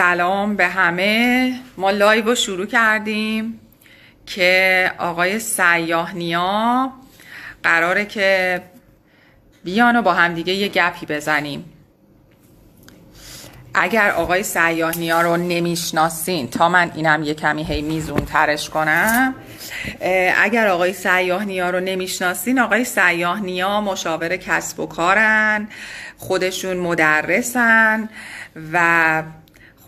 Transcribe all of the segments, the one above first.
سلام به همه. ما live رو شروع کردیم که آقای سیاح نیا قراره که بیان و با همدیگه یه گپی بزنیم. اگر آقای سیاح نیا رو نمی‌شناسین تا من اینم یه کمی هی میزون ترش کنم. اگر آقای سیاح نیا رو نمی‌شناسین آقای سیاح نیا مشاور کسب و کارن خودشون مدرسن و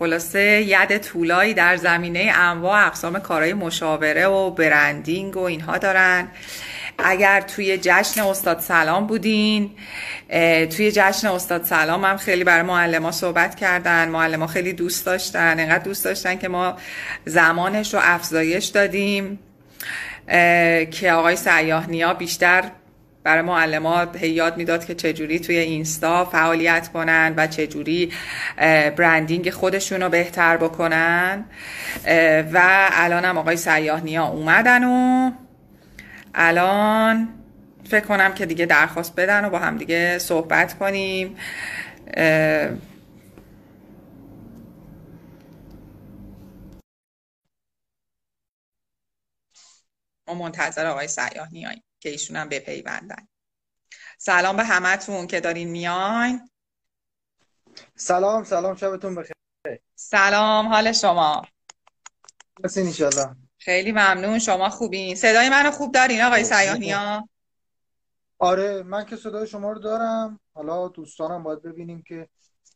خلاصه ید طولایی در زمینه انواع اقسام کارهای مشاوره و برندینگ و اینها دارن. اگر توی جشن استاد سلام بودین توی جشن استاد سلام هم خیلی برای معلم صحبت کردن. معلم خیلی دوست داشتن. انقدر دوست داشتن که ما زمانش رو افزایش دادیم. که آقای سیاه نیا بیشتر برای معلمات یاد می‌داد که چجوری توی اینستا فعالیت کنن و چجوری برندینگ خودشون رو بهتر بکنن. و الان هم آقای سیاه نیا اومدن و الان فکر کنم که دیگه درخواست بدن و با هم دیگه صحبت کنیم. ما منتظر آقای سیاه نیاییم. که ایشون هم بپیوندن. سلام به همتون که دارین میاین. سلام سلام شبتون بخیر. سلام حال شما؟ بسین انشالله خیلی ممنون شما خوبین؟ صدای منو خوب دارین آقای سیاهنیا آره من که صدای شما رو دارم. حالا دوستانم باید ببینیم که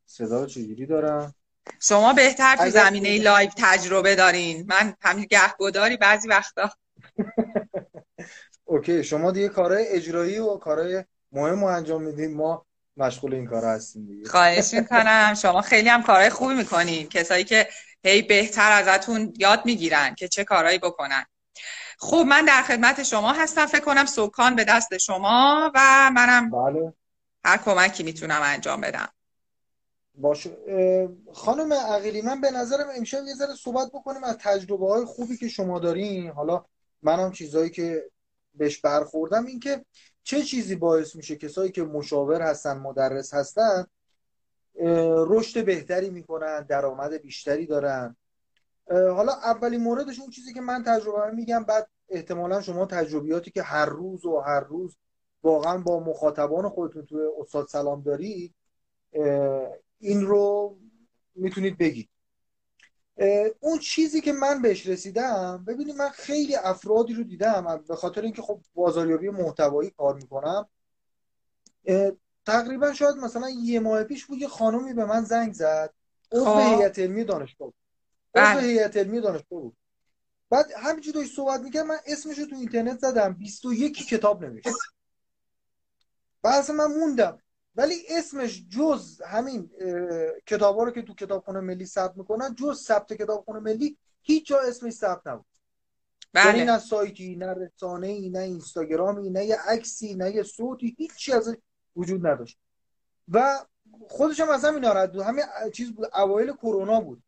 صدا چجوری دارم شما بهتر تو زمینه لایو تجربه دارین. من همین گهگداری بعضی وقتا. اوکی شما دیگه کارهای اجرایی و کارهای مهم رو انجام میدین ما مشغول این کار هستیم دیگه. خواهش می‌کنم. شما خیلی هم کارهای خوبی می‌کنین. کسایی که هی بهتر ازتون یاد می‌گیرن که چه کارهایی بکنن. خب من در خدمت شما هستم. فکر کنم سکان به دست شما و منم بله. هر کمکی می‌تونم انجام بدم. باشه. خانم عقیلی من به نظرم امشب یه ذره صحبت بکنیم از تجربه های خوبی که شما دارین. حالا منم چیزایی که بهش برخوردم این که چه چیزی باعث میشه کسایی که مشاور هستن مدرس هستن رشد بهتری می‌کنن درآمد بیشتری دارن. حالا اولین موردش اون چیزی که من تجربه میگم بعد احتمالا شما تجربیاتی که هر روز و هر روز واقعا با مخاطبان خودتون توی استاد سلام دارید این رو می‌تونید بگید. اون چیزی که من بهش رسیدم ببینید من خیلی افرادی رو دیدم به خاطر اینکه خب بازاریابی محتوایی کار می‌کنم. تقریبا شاید مثلا یه ماه پیش بود یه خانومی به من زنگ زد. عضو خب. هیئت علمی دانشگاه بود. بله. عضو هیئت علمی دانشگاه بود. بعد همینجوری داشت صحبت می‌کرد من اسمش رو تو اینترنت زدم 21 کتاب نوشت. بعد اصلا من موندم. ولی اسمش جز همین کتابا رو که تو کتابخونه ملی ثبت می‌کنن جز ثبت کتابخونه ملی هیچ جا اسمش ثبت نبود. یعنی بله نه سایتی نه رسانه ای نه اینستاگرامی نه یه عکسی نه یه صوتی هیچی از وجود نداشت. و خودش هم از همین ناراحت بود. همین چیز بود اوایل کرونا بود.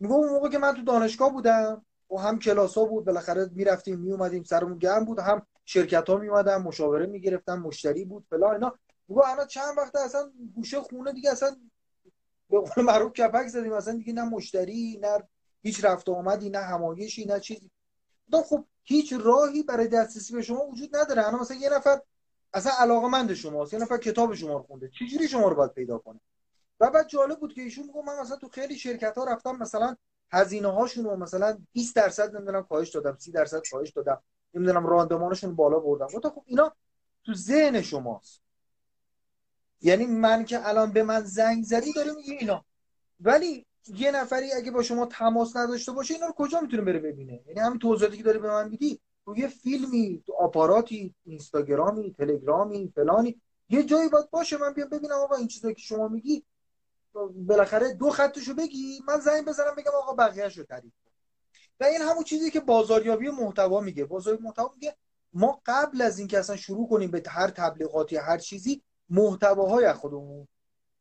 میگم اون موقع که من تو دانشگاه بودم و هم کلاس ها بود بالاخره می‌رفتیم میومدیم سرمون گرم بود هم شرکت ها میومدن مشاوره می‌گرفتن مشتری بود فلان اینا. میگم الان چند وقت اصلا گوشه خونه دیگه اصلا به قول معروف کپک زدیم. اصلا دیگه نه مشتری نه هیچ رفت و آمدی نه همایشی نه چیزی. خب هیچ راهی برای دسترسی به شما وجود نداره. الان مثلا یه نفر اصلا علاقه مند شماست یه نفر کتاب شما رو خونده. چجوری شما رو باید پیدا کنه؟ و بعد جالب بود که ایشون میگه من مثلا تو خیلی شرکت ها رفتم مثلا هزینه هاشون رو مثلا 20 درصد نمی‌دونم کاهش دادم 30 درصد کاهش دادم نمی‌دونم راندمانشون بالا بردم. گفتم خب اینا تو ذهن شماست. یعنی من که الان به من زنگ زدی داره میگه اینا. ولی یه نفری اگه با شما تماس نداشته باشه اینا رو کجا می‌تونه بره ببینه؟ یعنی همین توضیحاتی که داری به من میدی روی فیلمی تو آپاراتی اینستاگرامی تلگرامی فلانی. یه جایی باید باشه من بیام ببینم آقا این چیزایی که شما میگی. بالاخره دو خطشو بگی من زنگ بزنم بگم آقا بقیه‌اش رو تعریف و این همون چیزی که بازاریابی محتوا میگه. بازاریابی محتوا میگه ما قبل از اینکه اصلا شروع کنیم به هر تبلیغاتی هر چیزی محتواهای از خودمون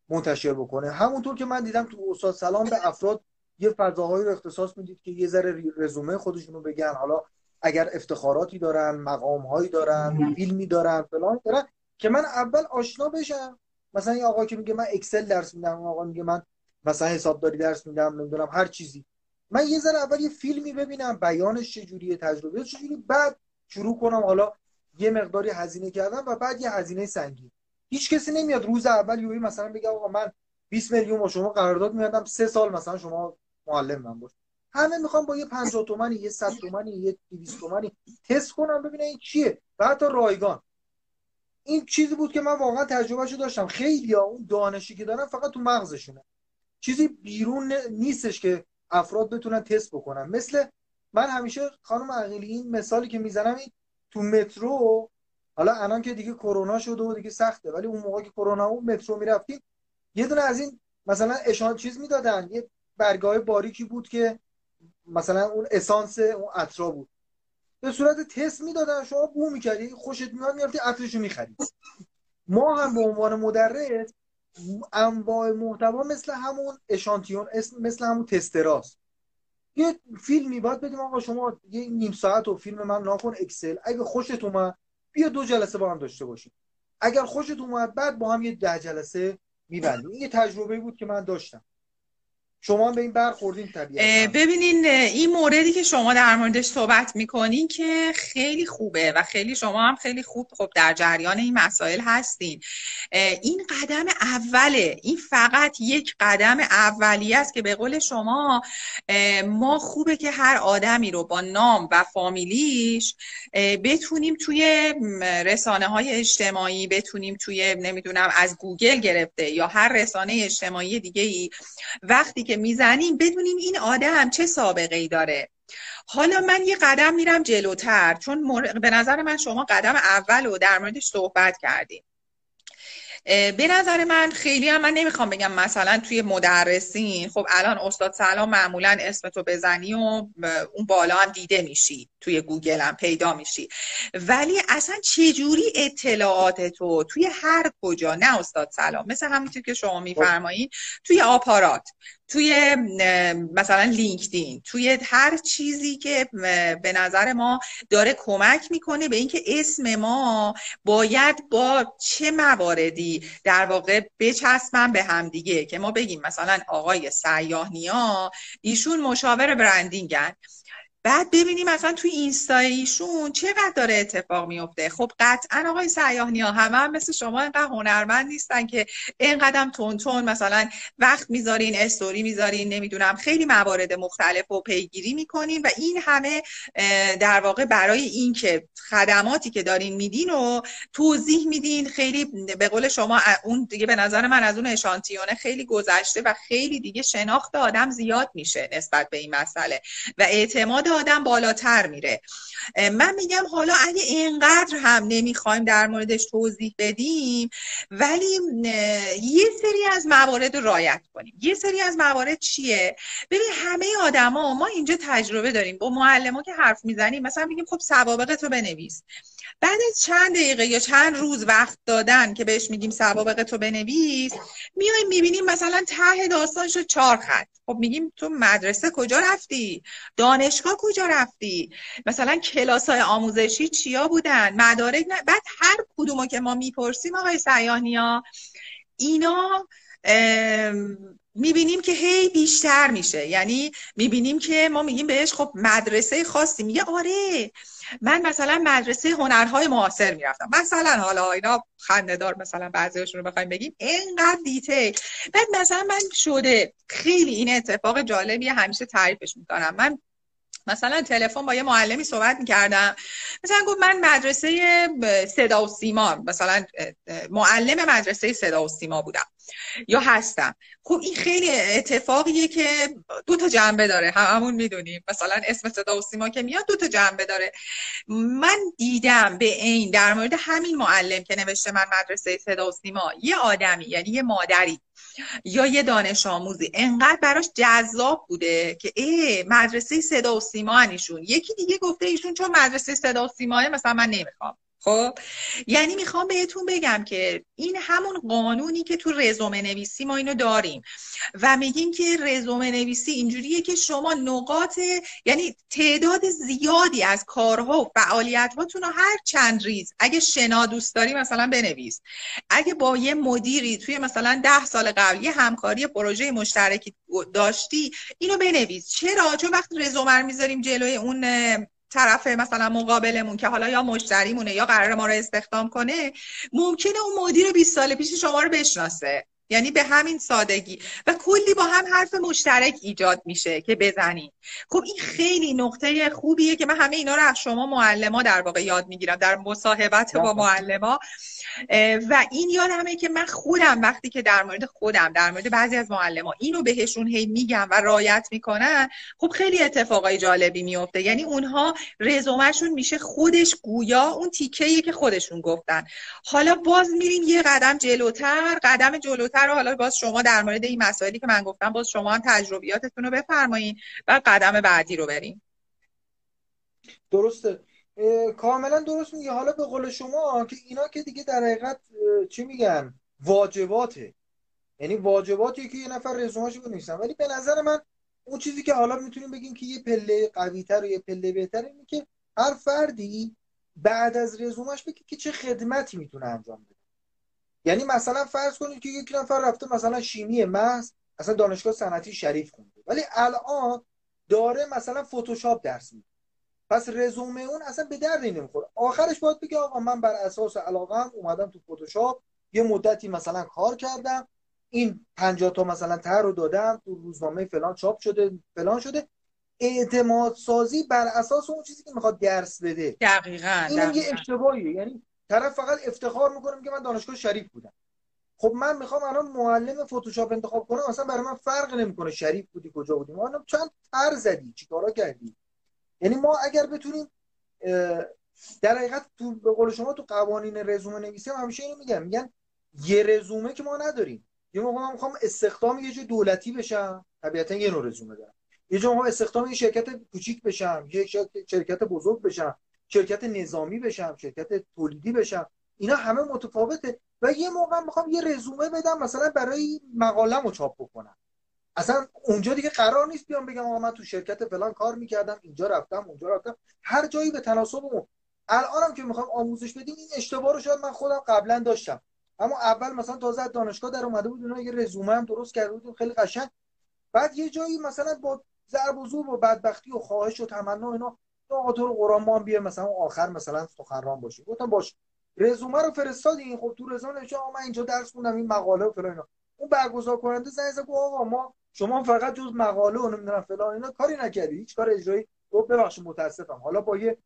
منتشر بکنه. همونطور که من دیدم تو استاد سلام به افراد یه فضاهایی رو اختصاص می‌دید که یه ذره رزومه خودشون رو بگن. حالا اگر افتخاراتی دارن مقامهایی دارن فیلمی دارن فلان دارن که من اول آشنا بشم. مثلا یه آقا که میگه من اکسل درس میدم آقا میگه من مثلا حسابداری درس میدم نمی‌دونم هر چیزی. من یه ذره اول یه فیلمی ببینم بیانش چجوریه تجربه چجوری بعد شروع کنم حالا یه مقداری هزینه کردم و بعد یه هزینه سنگین. هیچ کسی نمیاد روز اول یوی مثلا بگه آقا من 20 میلیون با شما قرارداد میادم سه سال مثلا شما معلم من باش همه می‌خوام با یه 50 تومانی یه 100 تومانی یه 200 تومانی تست کنم ببینم این چیه و حتی رایگان. این چیزی بود که من واقعا تجربهشو داشتم. خیلی ها اون دانشی که دارن فقط تو مغزشونه. چیزی بیرون نیستش که افراد بتونن تست بکنن. مثل من همیشه خانم عقیلی این مثالی که می‌زنم این تو مترو حالا الان که دیگه کرونا شده و دیگه سخته ولی اون موقع که کرونا اون مترو می‌رفتیم یه دونه از این مثلا اشان چیز می‌دادن یه برگاه باریکی بود که مثلا اون اسانس اون عطرا بود. به صورت تست می‌دادن شما بو می‌کردی خوشت میاد می‌رفتی عطرشو می‌خرید. ما هم به عنوان مدرس انواع محتوا مثل همون اشانتیون مثل همون تستراست یه فیلمی باید بدیم آقا شما یه نیم ساعت و فیلم من ناکن اکسل. اگه خوشت اومد بیا دو جلسه با هم داشته باشیم. اگر خوشت اومد بعد با هم یه ده جلسه میبندیم. این یه تجربه بود که من داشتم. شما به این برخوردین طبیعتا. ببینین این موردی که شما در موردش صحبت می‌کنین که خیلی خوبه و خیلی شما هم خیلی خوب خب در جریان این مسائل هستین. این قدم اوله این فقط یک قدم اولی است که به قول شما ما خوبه که هر آدمی رو با نام و فامیلیش بتونیم توی رسانه های اجتماعی بتونیم توی نمی‌دونم از گوگل گرفته یا هر رسانه اجتماعی دیگه ای وقتی که می‌زنیم بدونیم این آدم چه سابقه ای داره. حالا من یه قدم میرم جلوتر چون به نظر من شما قدم اول رو در موردش صحبت کردیم. به نظر من خیلی هم من نمی‌خوام بگم مثلا توی مدرسین خب الان استاد سلام معمولا اسم تو بزنی و اون بالا هم دیده میشی توی گوگل هم پیدا میشی. ولی اصلا چجوری اطلاعات تو توی هر کجا؟ نه استاد سلام مثل همونطور که شما میفرمایید توی آپارات. توی مثلا لینکدین توی هر چیزی که به نظر ما داره کمک می‌کنه به اینکه اسم ما باید با چه مواردی در واقع بچسبن به هم دیگه. که ما بگیم مثلا آقای سیاه نیا ایشون مشاور برندینگن. بعد ببینیم مثلا توی اینستا ایشون چقدر داره اتفاق میفته خب قطعا آقای سیاهنی ها همه هم مثل شما اینقدر هنرمند نیستن که اینقدر تون تون مثلا وقت می‌ذارین استوری می‌ذارین نمی‌دونم خیلی موارد مختلف و پیگیری می‌کنین و این همه در واقع برای اینکه خدماتی که دارین میدین و توضیح میدین خیلی به قول شما اون دیگه به نظر من از اون اشانتیونه خیلی گذشته و خیلی دیگه شناخت آدم زیاد میشه نسبت به این مسئله. و اعتماد آدم بالاتر میره. من میگم حالا اگه اینقدر هم نمی‌خوایم در موردش توضیح بدیم ولی یه سری از موارد رو رایت کنیم. یه سری از موارد چیه؟ ببین همه آدما ما اینجا تجربه داریم. با معلم که حرف می‌زنیم مثلا میگیم خب سوابق تو بنویس. بعد از چند دقیقه یا چند روز وقت دادن که بهش میگیم سوابق تو بنویس میایم می‌بینیم مثلا ته داستان شد چهار خط. خب میگیم تو مدرسه کجا رفتی؟ دانشگاه کجا رفتی؟ مثلا کلاس های آموزشی چیا بودن؟ مدارک نه. بعد هر کدومو که ما می‌پرسیم آقای سیانیا اینا می‌بینیم که هی بیشتر میشه. یعنی می‌بینیم که ما میگیم بهش خب مدرسه خاصی. میگه آره من مثلا مدرسه هنرهای معاصر می‌رفتم. مثلا حالا اینا خندهدار مثلا بعضیشون رو بخوایم بگیم اینقدر دیتیل. بعد مثلا من شده. خیلی این اتفاق جالبی همیشه تعریفش می‌کنم. من مثلا تلفن با یه معلمی صحبت می‌کردم. مثلا گفت من مدرسه صدا و سیما مثلا معلم مدرسه صدا و سیما بودم. یا هستم. خب این خیلی اتفاقیه که دو تا جنبه داره. همون می‌دونیم. مثلا اسم صدا و سیما که میاد دو تا جنبه داره. من دیدم به این در مورد همین معلم که نوشته من مدرسه صدا و سیما یه آدمی یعنی یه مادری یا یه دانش آموزی انقدر براش جذاب بوده که ای مدرسه صدا و سیما انیشون یکی دیگه گفته ایشون چون مدرسه صدا و سیماه مثلا من نمی‌خوام. خب یعنی می‌خوام بهتون بگم که این همون قانونی که تو رزومه نویسی ما اینو داریم و میگیم که رزومه نویسی اینجوریه که شما نقاط یعنی تعداد زیادی از کارها و فعالیت رو هر چند ریز اگه شنا دوست داری مثلا بنویس. اگه با یه مدیری توی مثلا ده سال قبل یه همکاری پروژه مشترکی داشتی اینو بنویس. چرا؟ چون وقتی رزومه می‌ذاریم جلوی اون طرف مثلا مقابلمون که حالا یا مشتریمونه یا قرار ما رو استخدام کنه ممکنه اون مدیر 20 سال پیش شما رو بشناسه. یعنی به همین سادگی. و کلی با هم حرف مشترک ایجاد میشه که بزنیم. خب این خیلی نقطه خوبیه که من همه اینا رو از شما معلما در واقع یاد می‌گیرم در مصاحبت با معلما. و این یادمه که من خودم وقتی که در مورد خودم در مورد بعضی از معلما اینو بهشون هی میگم و رایت می‌کنن خب خیلی اتفاقای جالبی میفته یعنی اونها رزومهشون میشه خودش گویا اون تیکه‌ای که خودشون گفتن. حالا باز میریم یه قدم جلوتر قدم جلوتر رو حالا باز شما در مورد این مسائلی که من گفتم باز شما هم تجربیاتتون رو بفرمایید و قدم بعدی رو بریم درسته. کاملا درست میگه حالا به قول شما که اینا که دیگه در حقیقت چی میگن؟ واجباته. یعنی واجباتی که یه نفر رزومه‌اشو بنویسن ولی به نظر من اون چیزی که حالا می‌تونیم بگیم که یه پله قویتر و یه پله بهتر اینه که هر فردی بعد از رزومش بگه که چه خدمتی می‌تونه انجام بده. یعنی مثلا فرض کنید که یک نفر رفته مثلا شیمی محض اصلا دانشگاه صنعتی شریف خونده. ولی الان داره مثلا فتوشاپ درس میده. پس رزومه اون اصلا به درد نمی‌خوره. آخرش باید بگه آقا من بر اساس علاقم اومدم تو فتوشاپ یه مدتی مثلا کار کردم این 50 تا مثلا تر رو دادم تو روزنامه فلان چاپ شده فلان شده. اعتماد سازی بر اساس اون چیزی که می‌خواد درس بده. دقیقاً این یه اشتباهیه. یعنی طرف فقط افتخار می‌کنه که من دانشگاه شریف بودم. خب من می‌خوام الان معلم فتوشاپ انتخاب کنم اصلا برای من فرق نمی‌کنه شریف بودی کجا بودی. ما چند تر زدی؟ چیکارا کردی؟ یعنی ما اگر بتونیم در حقیقت تو به قول شما تو قوانین رزومه نویسی هم همیشه اینو میگن میگن یه رزومه که ما نداریم. یه موقع من می‌خوام استخدام یه جای دولتی بشم. طبیعتا یه نوع رزومه دارم. یه جا استخدام یه شرکت کوچیک بشم یه شرکت بزرگ بشم. شرکت نظامی بشم شرکت تولیدی بشم. اینا همه متفاوته و یه موقع می‌خوام یه رزومه بدم مثلا برای مقاله‌مو چاپ بکنم. اصلا اونجا دیگه قرار نیست بیام بگم آقا من تو شرکت فلان کار می‌کردم اینجا رفتم اونجا رفتم. هر جایی به تناسبمون. الانم که می‌خوام آموزش بدیم این اشتباه رو شاید من خودم قبلا داشتم. اما اول مثلا تازه از دانشگاه در اومده بود اونها یه رزومه هم درست کرده بودیم خیلی قشنگ. بعد یه جایی مثلا با ضرب و زور و بدبختی و خواهش و تمنا اینا آقا تو رو قرآن ما هم بیا مثلا آخر مثلا سخنران باشی گفتم باش. رزومه رو فرستادین خب تو رزومه نوشته آقا من اینجا درس خوندم این مقاله و فلان اون برگزار کننده زنگ زد آقا ما شما فقط جز مقاله و نمی‌دونم فلان اینا کاری نکردی هیچ کار اجرایی گفت ببخشید متاسفم. حالا با یه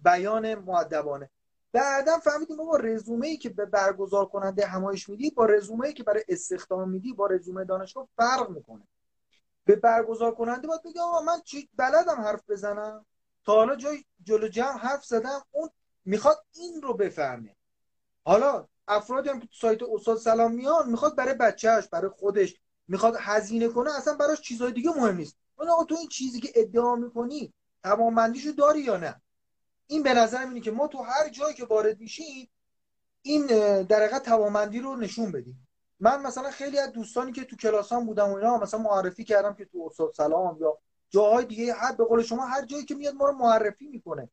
بیان مؤدبانه. بعدا فهمیدیم با رزومه ای که به برگزار کننده همایش میدی با رزومه ای که برای استخدام میدی با رزومه دانشگاه فرق می‌کنه. به برگزار کننده باید بگه آقا من چی بلدم حرف بزنم؟ حالا جای جلو جمع حرف زدم اون می‌خواد این رو بفهمه. حالا افرادی هم که سایت استاد سلام میان می‌خواد برای بچهش برای خودش می‌خواد هزینه کنه اصلا براش چیزهای دیگه مهم نیست. اون آقا تو این چیزی که ادعا می‌کنی توانمندیشو داری یا نه؟ این به نظر اینه که ما تو هر جایی که وارد میشیم این در حقیقت توانمندی رو نشون بدیم. من مثلا خیلی از دوستانی که تو کلاسام بودم و اینا مثلا معرفی کردم که تو استاد سلام یا جاهای دیگه هر به قول شما هر جایی که میاد ما رو معرفی می‌کنه.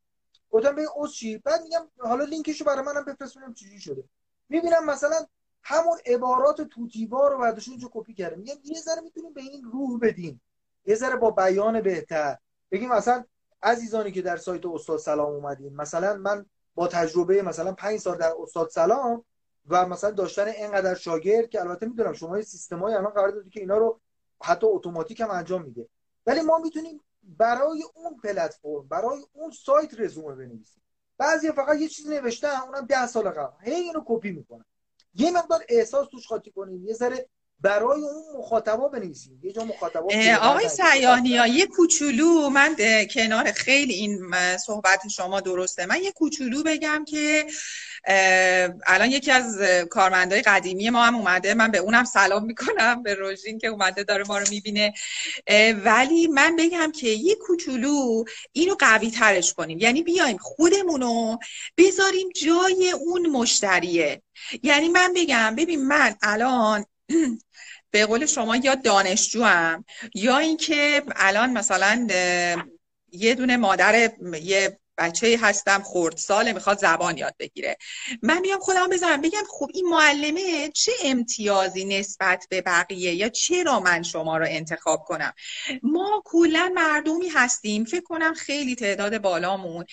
گفتم به اوس چی؟ بعد میگم حالا لینکشو برای منم بفرست ببینم چجوری شده. می‌بینم مثلا همون عبارات توتیوا رو برداشتن اینجا کپی کرده میگم یه ذره می‌تونیم به این روح بدیم. یه ذره با بیان بهتر. بگیم مثلا عزیزانی که در سایت استاد سلام اومدین. مثلا من با تجربه مثلا پنج سال در استاد سلام و مثلا داشتن اینقدر شاگرد که البته می‌دونم شما یه سیستمای الان قرار دادی که اینا رو حتی اتوماتیک هم انجام میده. ولی ما می‌تونیم برای اون پلتفرم برای اون سایت رزومه بنویسیم. بعضی فقط یه چیزی نوشتن اونم 10 سال قبل. هی اینو کپی می‌کنن. یه مقدار احساس توش خاطی کنیم. یه ذره برای اون مخاطبا بنویسیم یه جا مخاطبا آقای سیاهی یه کوچولو من کنار خیلی این صحبت شما درسته. من یه کوچولو بگم که الان یکی از کارمندای قدیمی ما هم اومده. من به اونم سلام می‌کنم به روژین که اومده داره ما رو می‌بینه. ولی من بگم که یه کوچولو اینو قوی ترش کنیم. یعنی بیایم خودمونو بذاریم جای اون مشتریه. یعنی من بگم ببین من الان به قول شما یا دانشجو هم یا اینکه الان مثلا یه دونه مادر یه بچه هستم ساله می‌خواد زبان یاد بگیره. من میام خودم بزنم بگم خب این معلمه چه امتیازی نسبت به بقیه یا چرا من شما رو انتخاب کنم؟ ما کلا مردمی هستیم فکر کنم خیلی تعداد بالامون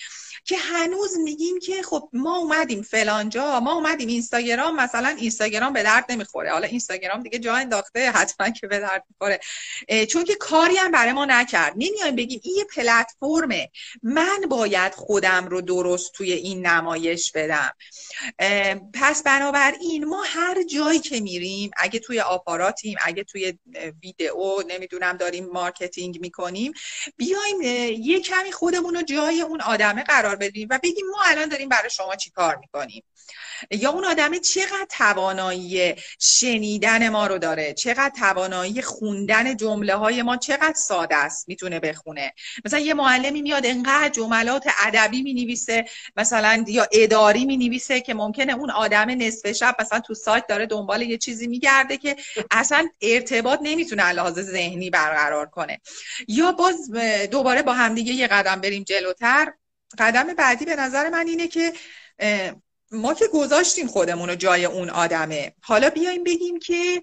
که هنوز میگیم که خب ما اومدیم فلانجا ما اومدیم اینستاگرام مثلا اینستاگرام به درد نمی‌خوره. حالا اینستاگرام دیگه جا انداخته حتما که به درد می‌خوره. چون که کاری هم برای ما نکرد. نمیایم بگیم این یه پلتفرمه. من باید خودم رو درست توی این نمایش بدم. پس بنابراین ما هر جایی که میریم اگه توی آپاراتیم اگه توی ویدئو نمی‌دونم داریم marketing می‌کنیم بیایم یه کمی خودمون رو جای اون آدمه قرار بدیم و بگیم ما الان داریم برای شما چی کار می‌کنیم. یا اون آدم چقدر توانایی شنیدن ما رو داره چقدر توانایی خوندن جمله های ما چقدر ساده است می‌تونه بخونه. مثلا یه معلمی میاد انقدر جملات ادبی می نویسه مثلا یا اداری می نویسه که ممکنه اون آدم نصف شب مثلا تو سایت داره دنبال یه چیزی میگرده که اصلا ارتباط نمی‌تونه لحاظ ذهنی برقرار کنه. یا باز دوباره با همدیگه یه قدم بریم جلوتر. قدم بعدی به نظر من اینه که ما که گذاشتیم خودمون رو جای اون آدمه. حالا بیایم بگیم که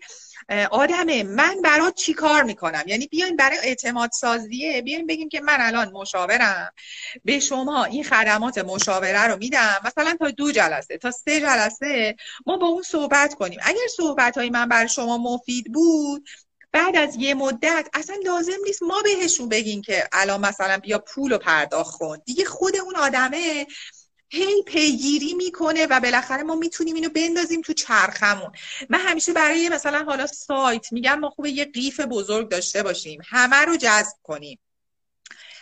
آدمه من برات چی کار می‌کنم؟ یعنی بیایم برای اعتماد سازیه بیایم بگیم که من الان مشاورم. به شما این خدمات مشاوره رو میدم. مثلا تا دو جلسه تا سه جلسه ما با اون صحبت کنیم. اگر صحبت های من برای شما مفید بود بعد از یه مدت اصلا لازم نیست ما بهشون بگیم که الان مثلا بیا پول و پرداخت کن. دیگه خود اون آدمه هی پیگیری می‌کنه و بالاخره ما می‌تونیم اینو بندازیم تو چرخمون. من همیشه برای مثلا حالا سایت میگم ما خوبه یه قیف بزرگ داشته باشیم. همه رو جذب کنیم.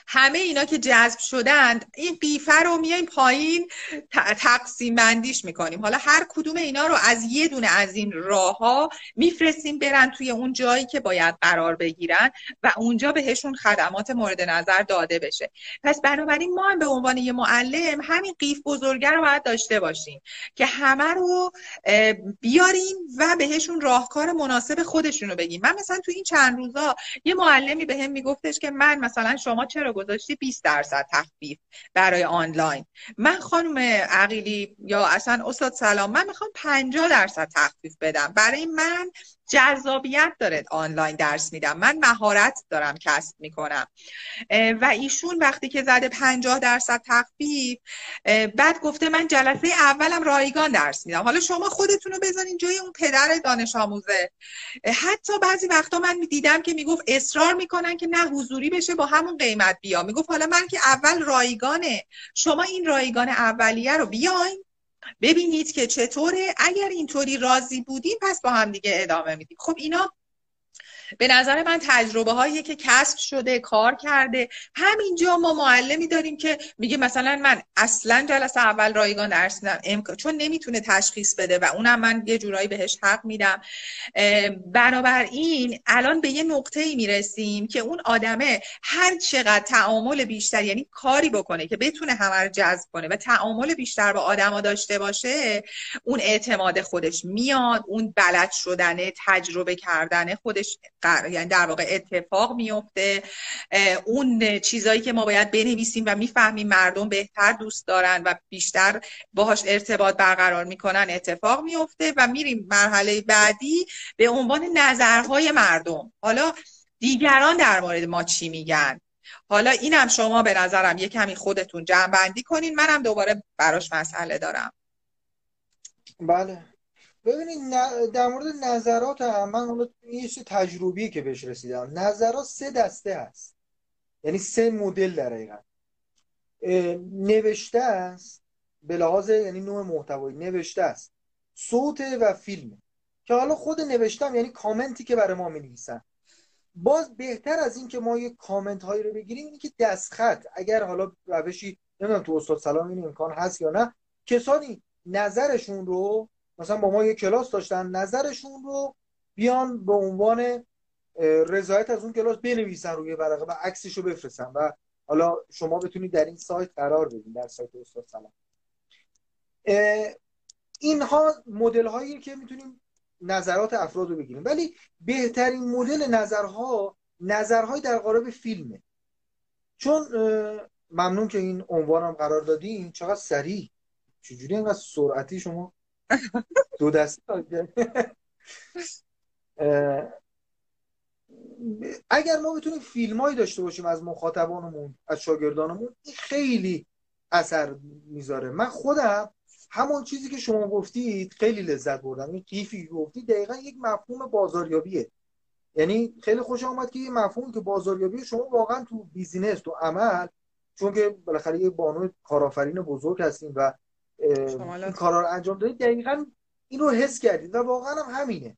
همه اینا که جذب شدند این قیفه رو میایم پایین تقسیم بندیش می‌کنیم. حالا هر کدوم اینا رو از یه دونه از این راه ها میفرستیم برن توی اون جایی که باید قرار بگیرن و اونجا بهشون خدمات مورد نظر داده بشه. پس بنابراین ما هم به عنوان یه معلم همین قیف بزرگه رو باید داشته باشیم که همه رو بیاریم و بهشون راهکار مناسب خودشون رو بگیم. من مثلا تو این چند روزا یه معلمی بهم به میگفتش که من مثلا شما چرا گذاشتی 20 درصد تخفیف برای آنلاین. من خانم عقیلی یا اصلا استاد سلام من می‌خوام 50 درصد تخفیف بدم. برای من جذابیت داره آنلاین درس میدم. من مهارت دارم کسب می‌کنم. و ایشون وقتی که زده 50 درصد تخفیف بعد گفته من جلسه اولم رایگان درس میدم. حالا شما خودتون رو بزنین جای اون پدر دانش آموزه. حتی بعضی وقتا من دیدم که می‌گفت اصرار می‌کنن که نه حضوری بشه با همون قیمت بیا. می‌گفت حالا من که اول رایگانه شما این رایگان اولیه رو بیاین ببینید که چطوره. اگر اینطوری راضی بودیم پس با هم دیگه ادامه میدیم. خب اینا به نظر من تجربه هایی که کسب شده کار کرده. همینجا ما معلمی داریم که میگه مثلا من اصلا جلسه اول رایگان درس میدم. چون نمی‌تونه تشخیص بده و اونم من یه جورایی بهش حق میدم. بنابراین الان به یه نقطه ای می‌رسیم که اون آدمه هر چقدر تعامل بیشتر یعنی کاری بکنه که بتونه همه رو جذب کنه و تعامل بیشتر با آدما داشته باشه اون اعتماد خودش میاد اون بلد شدنه تجربه کردن خودش یعنی در واقع اتفاق میفته. اون چیزایی که ما باید بنویسیم و می‌فهمیم مردم بهتر دوست دارن و بیشتر باهاش ارتباط برقرار می‌کنن اتفاق میفته و میریم مرحله بعدی به عنوان نظرهای مردم. حالا دیگران در مورد ما چی میگن؟ حالا اینم شما به نظرم یه کمی خودتون جمع بندی کنین. منم دوباره براش مسئله دارم. بله. ببینید در مورد نظرات هم من حالا یه تجربی که بهش رسیدم. نظرات سه دسته هست. یعنی سه مدل در حقیقت. نوشته است به لحاظ یعنی نوع محتوایی نوشته است. صوت و فیلم. که حالا خود نوشتم یعنی کامنتی که برای ما می نویسن باز بهتر از این که ما یه کامنت هایی رو بگیریم اینی که دستخط. اگر حالا روشی نمی‌دونم تو استاد سلام این امکان هست یا نه کسانی نظرشون رو مثلا با ما یه کلاس داشتن نظرشون رو بیان به عنوان رضایت از اون کلاس بنویسن روی ورقه و عکسش رو بفرستن و حالا شما بتونید در این سایت قرار بدین در سایت استاد سلام. اینها مدل هایی که می‌تونیم نظرات افراد رو بگیریم. ولی بهترین مدل نظرها نظرهای در قالب فیلمه. چون ممنون که این عنوانم قرار دادین چقدر سریع چجوری اینقدر سرعتی شما دو دست. اگر ما بتونیم فیلمایی داشته باشیم از مخاطبانمون از شاگردانمون این خیلی اثر می‌ذاره. من خودم همون چیزی که شما گفتید خیلی لذت بردم. این قیفی که گفتید دقیقا یک مفهوم بازاریابیه. یعنی خیلی خوش آمد که یه مفهوم که بازاریابی شما واقعا تو بیزینس تو عمل چون که بالاخره یه بانو کارآفرین بزرگ هستیم و این کارا رو انجام دادید دقیقا این رو حس کردید و واقعا هم همینه.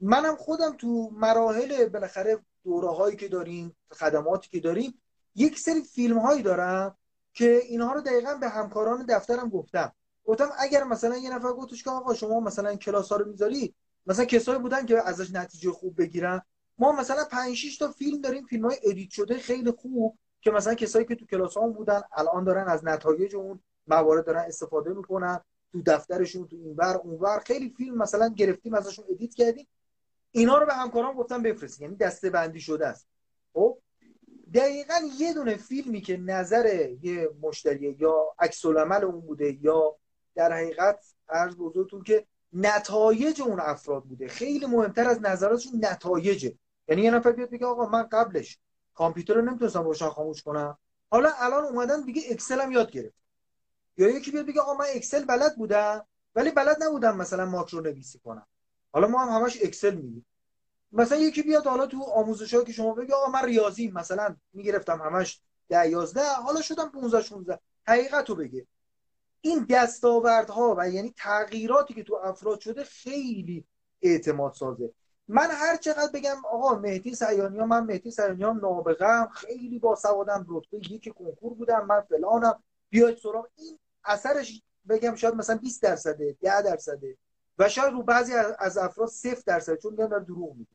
منم خودم تو مراحل بالاخره دوره هایی که داریم خدماتی که داریم یک سری فیلم هایی دارم که اینها رو دقیقا به همکاران دفترم گفتم. گفتم اگر مثلا یه نفر گفتش که آقا شما مثلا کلاس ها رو می‌ذاری مثلا کسایی بودن که ازش نتیجه خوب بگیرن. ما مثلا 5 6 تا فیلم داریم فیلم های edit شده خیلی خوب که مثلا کسایی که تو کلاس ها بودن الان دارن از نتایج اون موارد دارن استفاده می‌کنن تو دفترشون تو اینور اونور خیلی فیلم مثلا گرفتیم ازشون edit کردیم. اینا رو به همکاران گفتم بفرستید یعنی دسته بندی شده است. خب؟ دقیقا یه دونه فیلمی که نظر یه مشتری یا عکس اون بوده یا در حقیقت عرض بزرگتون که نتایج اون افراد بوده. خیلی مهمتر از نظراتشون نتایجه یعنی یه نفر بیاد بگه آقا من قبلش کامپیوتر رو نمی‌تونستم روشن خاموش کنم. حالا الان اومدن دیگه Excel هم یاد گرفت یا یکی بیاد بگه آقا من Excel بلد بودم ولی بلد نبودم مثلا ماکرو نویسی کنم. حالا ما هم همش Excel میگیم. مثلا یکی بیاد حالا تو آموزش که شما بگه آقا من ریاضی مثلا می‌گرفتم همش 10 11 حالا شدم 15 16 حقیقت رو بگه. این دستاوردها و یعنی تغییراتی که تو افراد شده خیلی اعتماد سازه. من هر چقدر بگم آقا مهدی سیانی ها من مهدی سیانی هم نابغه خیلی باسوادم رتبه یک کنکور بودم من فلانم بیاید سراغ. این اثرش بگم شاید مثلا 20 درصده 10 درصده. و شاید رو بعضی از افراد 0 درصد چون میگن دروغ میگه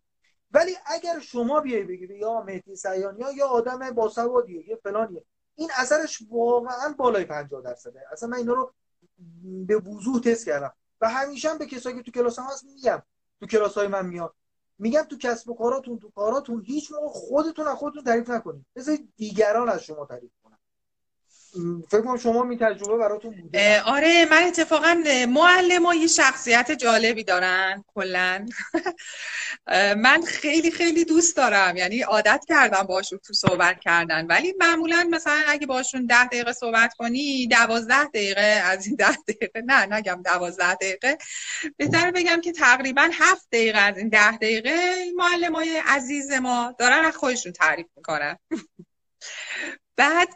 ولی اگر شما بیای بگید یا مهدی سیانی یا آدم باسوادیه یه فلانیه این اثرش واقعا بالای 50 درصده. اصلا من اینا رو به وضوح تست کردم. و همیشه هم به کسایی که تو کلاس هم هست میگم. تو کلاس های من میاد میگم تو کسب و کاراتون تو کاراتون هیچ موقع خودتون از خودتون تعریف نکنید. بذارید دیگران از شما تعریف فکر شما می تجربه براتون بوده. آره من اتفاقا معلم ها یه شخصیت جالبی دارن کلا. من خیلی خیلی دوست دارم. یعنی عادت کردم باشون تو صحبت کردن. ولی معمولا مثلا اگه باشون ده دقیقه صحبت کنی دوازده دقیقه از این ده دقیقه نه نگم دوازده دقیقه. بهتر بگم که تقریبا هفت دقیقه از این ده دقیقه معلم های عزیز ما دارن از خودشون تعریف می‌کنن. بعد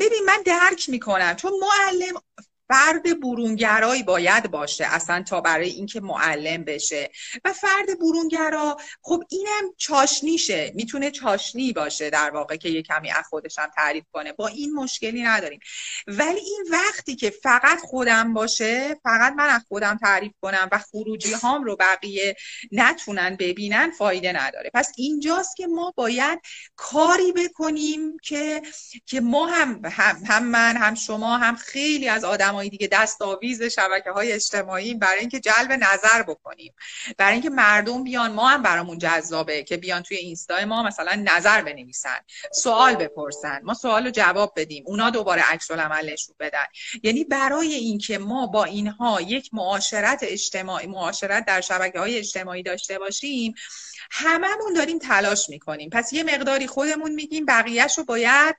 ببین من درک می‌کنم. چون معلم فرد برونگرایی باید باشه اصلا تا برای اینکه معلم بشه. و فرد برونگرا خب اینم چاشنیشه. می‌تونه چاشنی باشه در واقع که یه کمی از خودش هم تعریف کنه. با این مشکلی نداریم. ولی این وقتی که فقط خودم باشه فقط من از خودم تعریف کنم و خروجی هام رو بقیه نتونن ببینن فایده نداره. پس اینجاست که ما باید کاری بکنیم که که ما هم هم, هم من هم شما هم خیلی از آدم دیگه دست آویز شبکه های اجتماعی برای اینکه جلب نظر بکنیم. برای اینکه مردم بیان ما هم برامون جذابه که بیان توی اینستا ما مثلا نظر بنویسن سوال بپرسن ما سوال رو جواب بدیم اونا دوباره عکس العمل نشون بدن. یعنی برای اینکه ما با اینها یک معاشرت اجتماعی معاشرت در شبکه های اجتماعی داشته باشیم هممون داریم تلاش می‌کنیم. پس یه مقداری خودمون میگیم بقیهش رو باید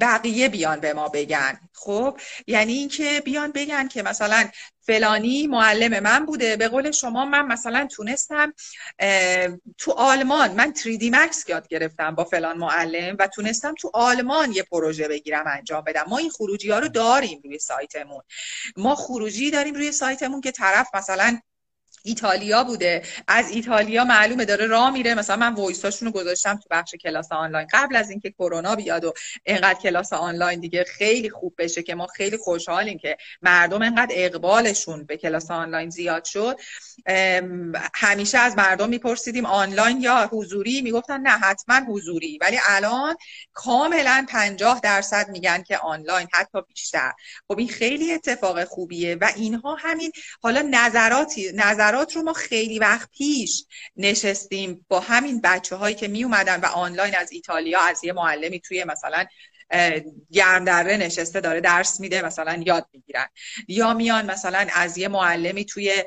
بقیه بیان به ما بگن. خب؟ یعنی اینکه بیان بگن که مثلا فلانی معلم من بوده به قول شما من مثلا تونستم تو آلمان من 3D Max یاد گرفتم با فلان معلم و تونستم تو آلمان یه پروژه بگیرم انجام بدم. ما این خروجی ها رو داریم روی سایتمون. ما خروجی داریم روی سایتمون که طرف مثلا ایتالیا بوده. از ایتالیا معلومه داره راه میره. مثلا من وایساشون رو گذاشتم تو بخش کلاس آنلاین. قبل از اینکه کرونا بیاد و اینقدر کلاس آنلاین دیگه خیلی خوب بشه که ما خیلی خوشحالیم که مردم اینقدر اقبالشون به کلاس آنلاین زیاد شد. همیشه از مردم میپرسیدیم آنلاین یا حضوری؟ می‌گفتن نه حتما حضوری. ولی الان کاملا 50 درصد میگن که آنلاین حتی بیشتر. خب این خیلی اتفاق خوبیه و اینها همین حالا نظراتی نظرات رو ما خیلی وقت پیش نشستیم با همین بچه هایی که می اومدن و آنلاین از ایتالیا از یه معلمی توی مثلا گرم دره نشسته داره درس میده مثلا یاد می‌گیرن. یا میان مثلا از یه معلمی توی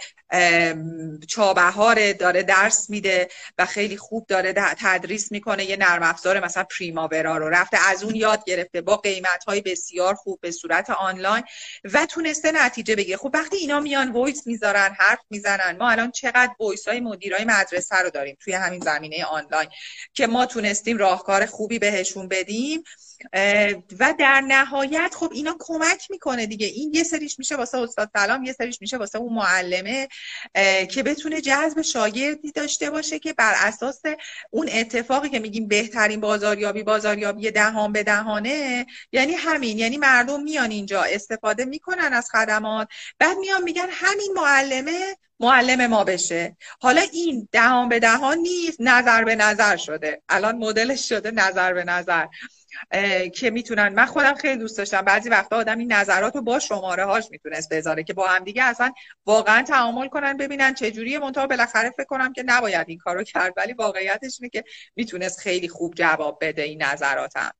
چابهار داره درس میده و خیلی خوب داره تدریس می‌کنه. یه نرم افزار مثلا Primavera رو رفته از اون یاد گرفته با قیمت های بسیار خوب به صورت آنلاین و تونسته نتیجه بگیره. خب وقتی اینا میان voice می‌ذارن حرف می‌زنن ما الان چقدر voice های مدیرای مدرسه رو داریم توی همین زمینه آنلاین که ما تونستیم راهکار خوبی بهشون بدیم. و در نهایت خب اینا کمک می‌کنه دیگه. این یه سریش میشه واسه استاد سلام یه سریش میشه واسه اون معلمه. که بتونه جذب شاگردی داشته باشه که بر اساس اون اتفاقی که میگیم بهترین بازاریابی بازاریابی دهان به دهانه یعنی همین یعنی مردم میان اینجا استفاده می‌کنن از خدمات بعد میان میگن همین معلمه معلم ما بشه. حالا این دهان به دهان نیست نظر به نظر شده. الان مدلش شده نظر به نظر. که می‌تونن من خودم خیلی دوست داشتم. بعضی وقتا آدم این نظرات رو با شماره هاش می‌تونست بذاره که با هم دیگه اصلا واقعا تعامل کنن ببینن چه جوریه منتها بالاخره فکر کنم که نباید این کارو کرد ولی واقعیتش اینه که می‌تونست خیلی خوب جواب بده این نظراتم.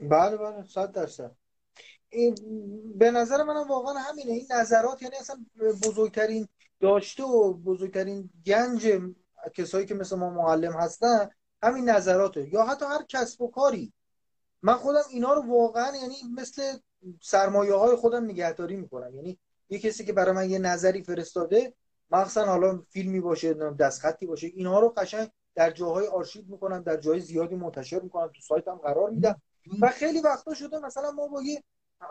بله بله صد درصد. به نظر منم واقعا همینه. این نظرات یعنی اصلا بزرگترین داشته و بزرگترین گنج کسایی که مثل ما معلم هستن همین نظراته. یا حتی هر کسب و کاری. من خودم اینا رو واقعا یعنی مثل سرمایه های خودم نگهداری می‌کنم. یعنی یه کسی که برای من یه نظری فرستاده مخصوصا حالا فیلمی باشه دستخطی باشه اینها رو قشنگ در جاهای آرشیو می‌کنم در جای زیادی منتشر می‌کنم تو سایتم قرار میدم. و خیلی وقتا شده مثلا ما با یه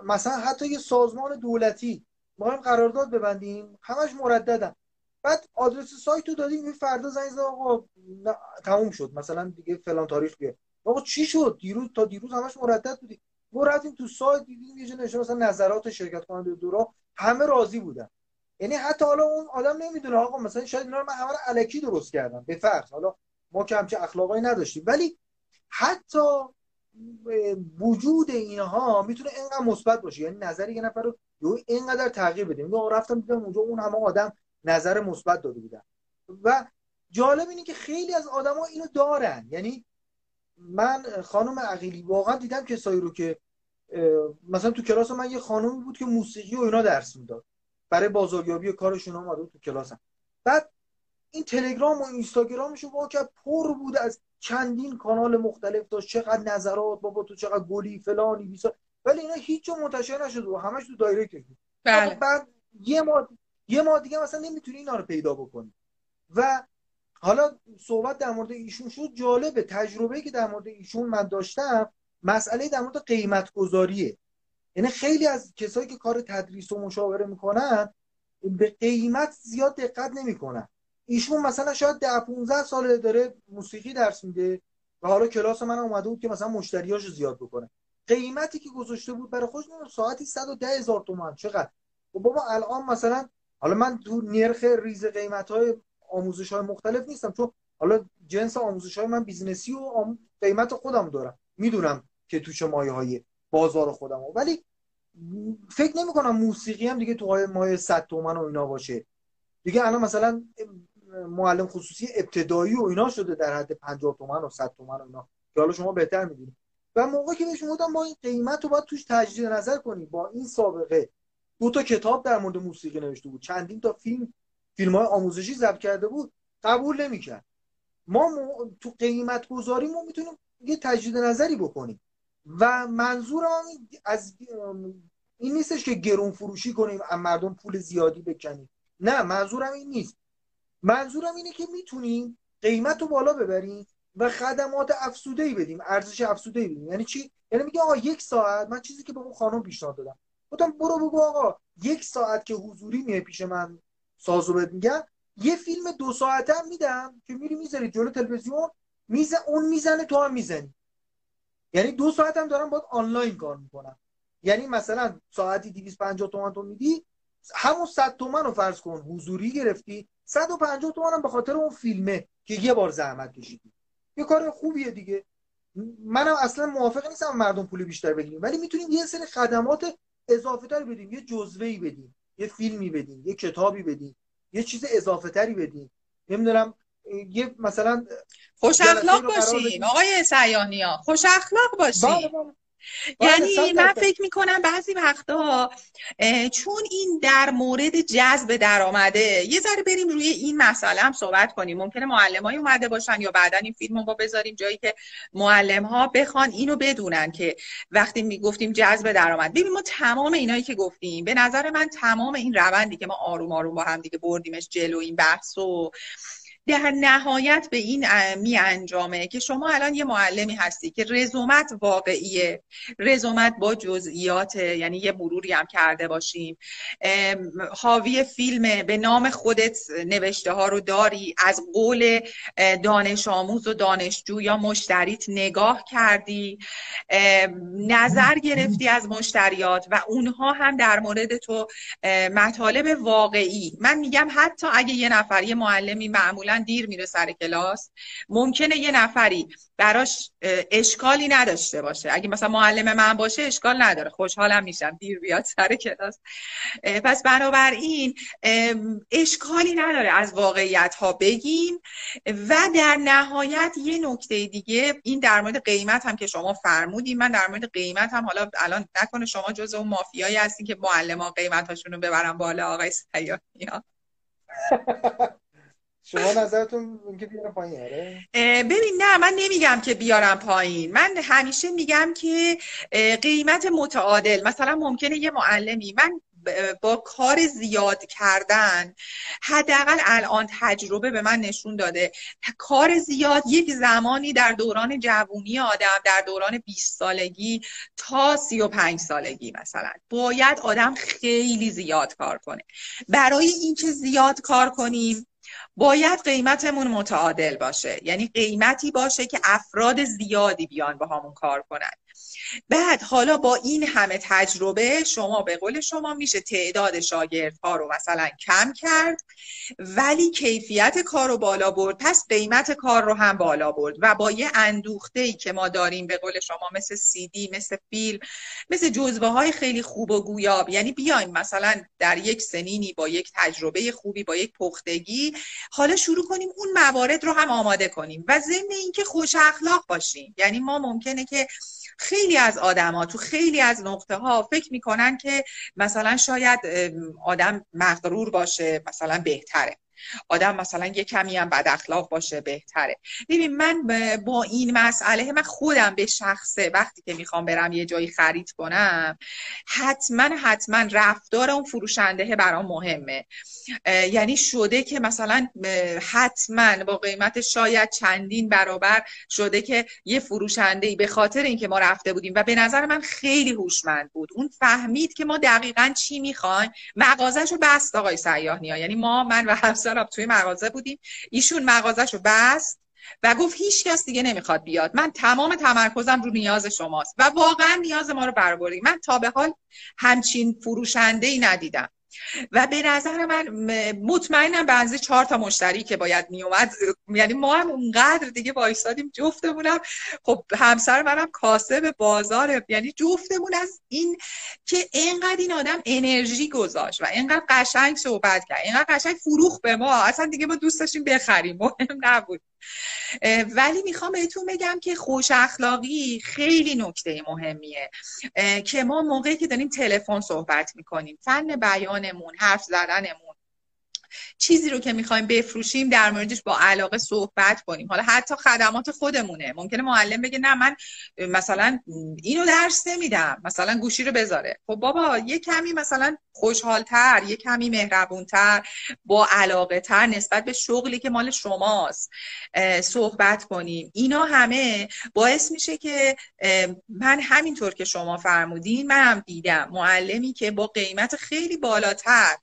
مثلا حتی یه سازمان دولتی ما هم قرارداد ببندیم همش مرددم بعد آدرس سایت رو دادیم این فردا زنگ زد آقا تموم شد. مثلا دیگه فلان تاریخ بیه آقا چی شد؟ دیروز تا دیروز همش مردد بودی ما رفتیم تو سایت دیدیم یه جا مثلا نظرات شرکت کننده دورا همه راضی بودن. یعنی حتی حالا اون آدم نمی‌دونه آقا مثلا شاید اینا رو من همه رو الکی درست کردم به فرض. حالا ما که همچه اخلاقایی نداشتیم. ولی حتی وجود اینها می‌تونه اینقدر مثبت باشه. یعنی نظر یه نفر رو اینقدر تغییر بده. میگم رفتم دیدم اونجا اون همه آدم نظر مثبت داده بودن. و جالب اینه که خیلی از آدما اینو دارن. یعنی من خانم عقیلی واقعا دیدم کسایی رو که مثلا تو کلاس من یه خانومی بود که موسیقی و اینا درس می‌داد. برای بازاریابی کارشون اومده تو کلاسم بعد این تلگرام و اینستاگرامش واقعا پر بود از چندین کانال مختلف داشت چقدر نظرات بابا تو چقدر گلی فلانی بیسا. ولی اینا هیچ جا منتشر نشد و همش تو دایرکت بود. بله. بعد یه ما یه ما دیگه مثلا نمی‌تونی اینا رو پیدا بکنی. و حالا صحبت در مورد ایشون شد جالبه. تجربه که در مورد ایشون من داشتم مسئله در مورد قیمت گذاریه یعنی خیلی از کسایی که کار تدریس و مشاوره می‌کنن به قیمت زیاد دقت نمی‌کنن. ایشون مثلا شاید ده 15 سال داره موسیقی درس میده و حالا کلاس من اومده بود که مثلا مشتریاشو زیاد بکنه. قیمتی که گذاشته بود برای خودش ساعتی 110 هزار تومان. چقدر؟ بابا الان مثلا حالا من تو نرخ ریز قیمت های آموزش های مختلف نیستم چون حالا جنس آموزش های من business ی و قیمت خودم دارم. می‌دونم که تو چه مایه های بازار خودم ها. ولی فکر نمی کنم موسیقی هم دیگه تو مایه 100 تومن و اینا باشه. دیگه الان مثلا معلم خصوصی ابتدایی و اینا شده در حد 50 تومن و 100 تومن و اینا که حالا شما بهتر می‌دونید و موقعی که بهش گفتم با این قیمت رو باید توش تجدید نظر کنی با این سابقه. دو تا کتاب در مورد موسیقی نوشته بود. چندین تا فیلم فیلم های آموزشی ضبط کرده بود. قبول نمی‌کرد. ما تو قیمت گذاری ما می‌تونیم یه تجدید نظری بکنیم. و منظورم از این نیستش که گرون فروشی کنیم از مردم پول زیادی بکنیم. نه منظورم این نیست. منظورم اینه که می‌تونیم قیمت رو بالا ببریم و خدمات افسوده ای بدیم ارزش افسوده ای بدیم. یعنی چی؟ یعنی میگه آقا یک ساعت من چیزی که به اون خانم پیشنهاد دادم. گفتم برو بگو آقا یک ساعت که حضوری میه پیش من سازو بهت میگم یه فیلم دو ساعته هم میدم که میری می‌ذاری جلو تلویزیون میزن اون می‌زنه تو هم می‌زنی. یعنی دو ساعت هم دارم باید آنلاین کار می‌کنم. یعنی مثلا ساعتی 250 تومن تو میدی همون 100 تومن رو فرض کن حضوری گرفتی 150 تومن هم به خاطر اون فیلمه که یه بار زحمت کشیدی. یه کار خوبیه دیگه. منم اصلا موافق نیستم مردم پول بیشتر بدیم ولی می‌تونیم یه سری خدمات اضافه تری بدیم یه جزوه بدیم یه فیلمی بدیم یه کتابی بدیم یه چیز اضافه تری بدیم. نمی‌دونم یه مثلا خوش اخلاق باشیم آقای سیانیا خوش اخلاق باشیم بله، بله. یعنی من فکر می‌کنم بعضی وقتا چون این در مورد جذب درآمده یه ذره بریم روی این مسئله هم صحبت کنیم. ممکنه معلم های اومده باشن یا بعدا این فیلم رو بذاریم جایی که معلم ها بخوان اینو بدونن که وقتی می‌گفتیم جذب درآمد ببین ما تمام اینایی که گفتیم به نظر من تمام این روندی که ما آروم آروم با هم دیگه بردیمش جلو این بحث و در نهایت به این می انجامه که شما الان یه معلمی هستی که رزومت واقعیه. رزومت با جزئیات یعنی یه مروری هم کرده باشیم. حاوی فیلم به نام خودت نوشته ها رو داری. از قول دانش آموز و دانشجو یا مشتریت نگاه کردی. نظر گرفتی از مشتریات و اونها هم در مورد تو مطالب واقعی. من میگم حتی اگه یه نفر یه معلمی معمولا دیر میره سر کلاس. ممکنه یه نفری براش اشکالی نداشته باشه. اگه مثلا معلم من باشه اشکال نداره. خوشحالم میشم دیر بیاد سر کلاس. پس بنابراین اشکالی نداره از واقعیت ها بگیم و در نهایت یه نکته دیگه این در مورد قیمت هم که شما فرمودین. من در مورد قیمت هم حالا الان نکنه شما جز اون مافیایی هستین که معلم ها قیمت هاشون رو ببرن بالا آقای سیانی شما نظرتون که بیارم پایین آره. ببین نه من نمیگم که بیارم پایین. من همیشه میگم که قیمت متعادل مثلا ممکنه یه معلمی من با کار زیاد کردن حداقل الان تجربه به من نشون داده. کار زیاد یک زمانی در دوران جوونی آدم در دوران 20 سالگی تا 35 سالگی مثلا. باید آدم خیلی زیاد کار کنه. برای اینکه زیاد کار کنیم باید قیمتمون متعادل باشه. یعنی قیمتی باشه که افراد زیادی بیان با همون کار کنن. بعد حالا با این همه تجربه شما به قول شما میشه تعداد شاگردها رو مثلا کم کرد ولی کیفیت کار رو بالا برد. پس قیمت کار رو هم بالا برد و با یه اندوخته ای که ما داریم به قول شما مثل سیدی مثل فیلم مثل جزوه های خیلی خوب و گویاب. یعنی بیایم مثلا در یک سنینی با یک تجربه خوبی با یک پختگی حالا شروع کنیم اون موارد رو هم آماده کنیم و ضمن اینکه خوش اخلاق باشیم. یعنی ما ممکنه که خیلی از آدما تو خیلی از نقطه ها فکر می‌کنن که مثلا شاید آدم مغرور باشه مثلا بهتره. آدم مثلا یه کمی هم بد اخلاق باشه بهتره. ببین من با این مسئله من خودم به شخصه. وقتی که می‌خوام برم یه جایی خرید کنم حتما حتما رفتار اون فروشنده برام مهمه. یعنی شده که مثلا حتما با قیمت شاید چندین برابر شده که یه فروشنده به خاطر اینکه ما رفته بودیم و به نظر من خیلی هوشمند بود. اون فهمید که ما دقیقا چی می‌خوایم. مغازش رو بست آقای سیاه نیا. یعنی ما من و همسرم توی مغازه بودیم. ایشون مغازش رو بست و گفت هیچ کس دیگه نمی‌خواد بیاد. من تمام تمرکزم رو نیاز شماست و واقعا نیاز ما رو برآوردیم من تا به حال همچین فروشنده ای ندیدم. و به نظر من مطمئنم به چهار تا مشتری که باید میومد یعنی ما هم اونقدر دیگه وایسادیم جفتمونم. خب همسر منم کاسب بازاره یعنی جفتمون از این که اینقدر این آدم انرژی گذاشت و اینقدر قشنگ صحبت کرد اینقدر قشنگ فروخ به ما. اصلا دیگه ما دوست داشتیم بخریم مهم نبود. ولی می‌خوام بهتون بگم که خوش اخلاقی خیلی نکته مهمیه. که ما موقعی که داریم تلفن صحبت می‌کنیم فن بیانمون حرف زدنمون چیزی رو که می‌خوایم بفروشیم در موردش با علاقه صحبت کنیم. حالا حتی خدمات خودمونه. ممکنه معلم بگه نه من مثلا اینو درس نمیدم. مثلا گوشی رو بذاره. خب بابا یه کمی مثلا خوشحالتر یه کمی مهربونتر با علاقه تر نسبت به شغلی که مال شماست صحبت کنیم. اینا همه باعث میشه که من همینطور که شما فرمودین من هم دیدم معلمی که با قیمت خیلی بالاتر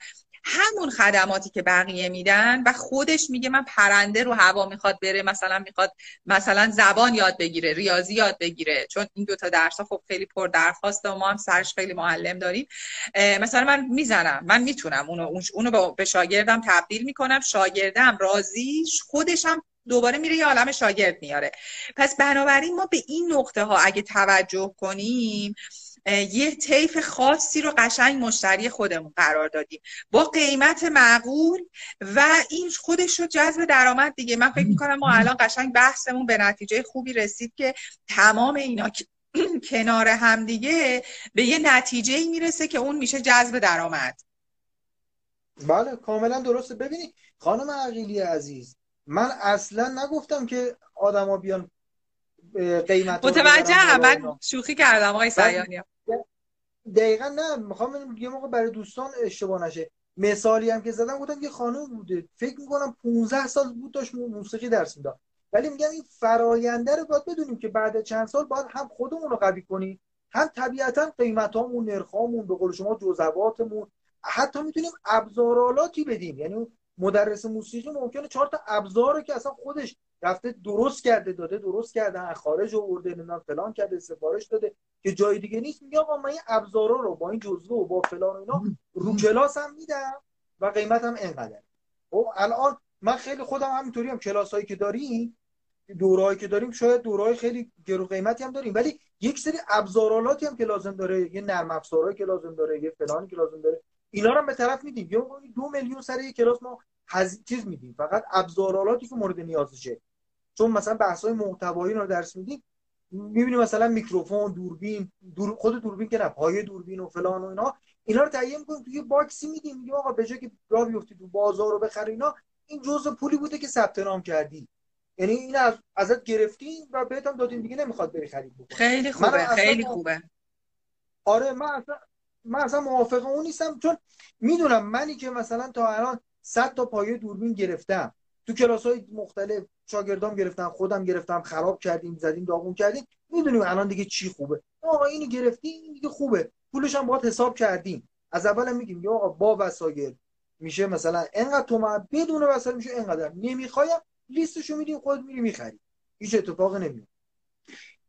همون خدماتی که بقیه میدن و خودش میگه من پرنده رو هوا می‌خواد بره مثلا می‌خواد مثلا زبان یاد بگیره ریاضی یاد بگیره چون این دوتا درس ها خب خیلی پر درخواسته و ما هم سرش خیلی معلم داریم. مثلا من می‌زنم من می‌تونم اونو اونو به شاگردم تبدیل می‌کنم شاگردم راضیش خودشم دوباره میره یه عالم شاگرد میاره. پس بنابراین ما به این نقطه ها اگه توجه کنیم یه طیف خاصی رو قشنگ مشتری خودمون قرار دادیم. با قیمت معقول و این خودش رو جذب درآمد دیگه. من فکر می‌کنم ما الان قشنگ بحثمون به نتیجه خوبی رسید که تمام اینا کنار هم دیگه به یه نتیجه می‌رسه که اون میشه جذب درآمد. بله کاملا درسته. ببینید خانم عقیلی عزیز من اصلا نگفتم که آدما بیان قیمت متوجه من شوخی کردم آقای سیانی دقیقا نه می‌خوام یه موقع برای دوستان اشتباه نشه. مثالی هم که زدم گفتم یه خانم بوده. فکر می‌کنم 15 سال بود داشت موسیقی درس می‌داد. ولی میگم این فراینده رو باید بدونیم که بعد چند سال باید هم خودمون رو قوی کنیم هم طبیعتا قیمتامون نرخامون به قول شما جزواتمون حتی می‌تونیم ابزارالاتی بدیم. یعنی مدرس موسیقی ممکنه چهار تا ابزار که اصلا خودش رفته درست کرده داده درست کرده خارج آورده نمی‌دونم فلان کرده سفارش داده که جای دیگه نیست میگه آقا من این ابزارا رو با این جزوه و با فلان و اینا رو کلاس هم میدم و قیمت هم اینقدر خب الان من خیلی خودم همینطوری هم کلاس هایی که داریم دورهایی که داریم شاید دورهای خیلی گرو قیمتی هم داریم ولی یک سری ابزارالاتی هم که لازم داره یه نرم افزارهایی که لازم داره یه فلانی که لازم داره. اینا رو به طرف میدیم. یا دو میلیون سر یک کلاس ما هز... چیز میدیم. فقط ابزارالاتی که مورد نیازشه. چون مثلا بحث های محتوایی رو درس میدیم می‌بینیم مثلا میکروفون دوربین دور... خود دوربین که نه پایه دوربین و فلان و اینا. اینا رو تهیه می‌کنیم توی باکسی میدیم. میگیم آقا به جای که راه بیفتی تو بازار رو بخری اینا این جزء پولی بوده که ثبت نام کردی. یعنی این از ازت گرفتیم و بهت هم دادیم. دیگه نمی‌خواد بری خرید بکنی. خیلی خوبه خیلی خوبه. آره من اصلا من اصلا موافق اون نیستم چون می‌دونم منی که مثلا تا الان 100 تا پایه دوربین گرفتم. تو کلاس های مختلف شاگردام گرفتم خودم گرفتم خراب کردیم زدیم داغون کردیم. می‌دونیم الان دیگه چی خوبه؟ آقا اینو گرفتیم دیگه خوبه. پولش هم باید حساب کردیم. از اول هم میگیم یا آقا با وسایل میشه مثلا انقدر تومن بدون وسایل میشه انقدر. نمی‌خوایم لیستشو میدیم خود میری می‌خری. هیچ اتفاقی نمیفته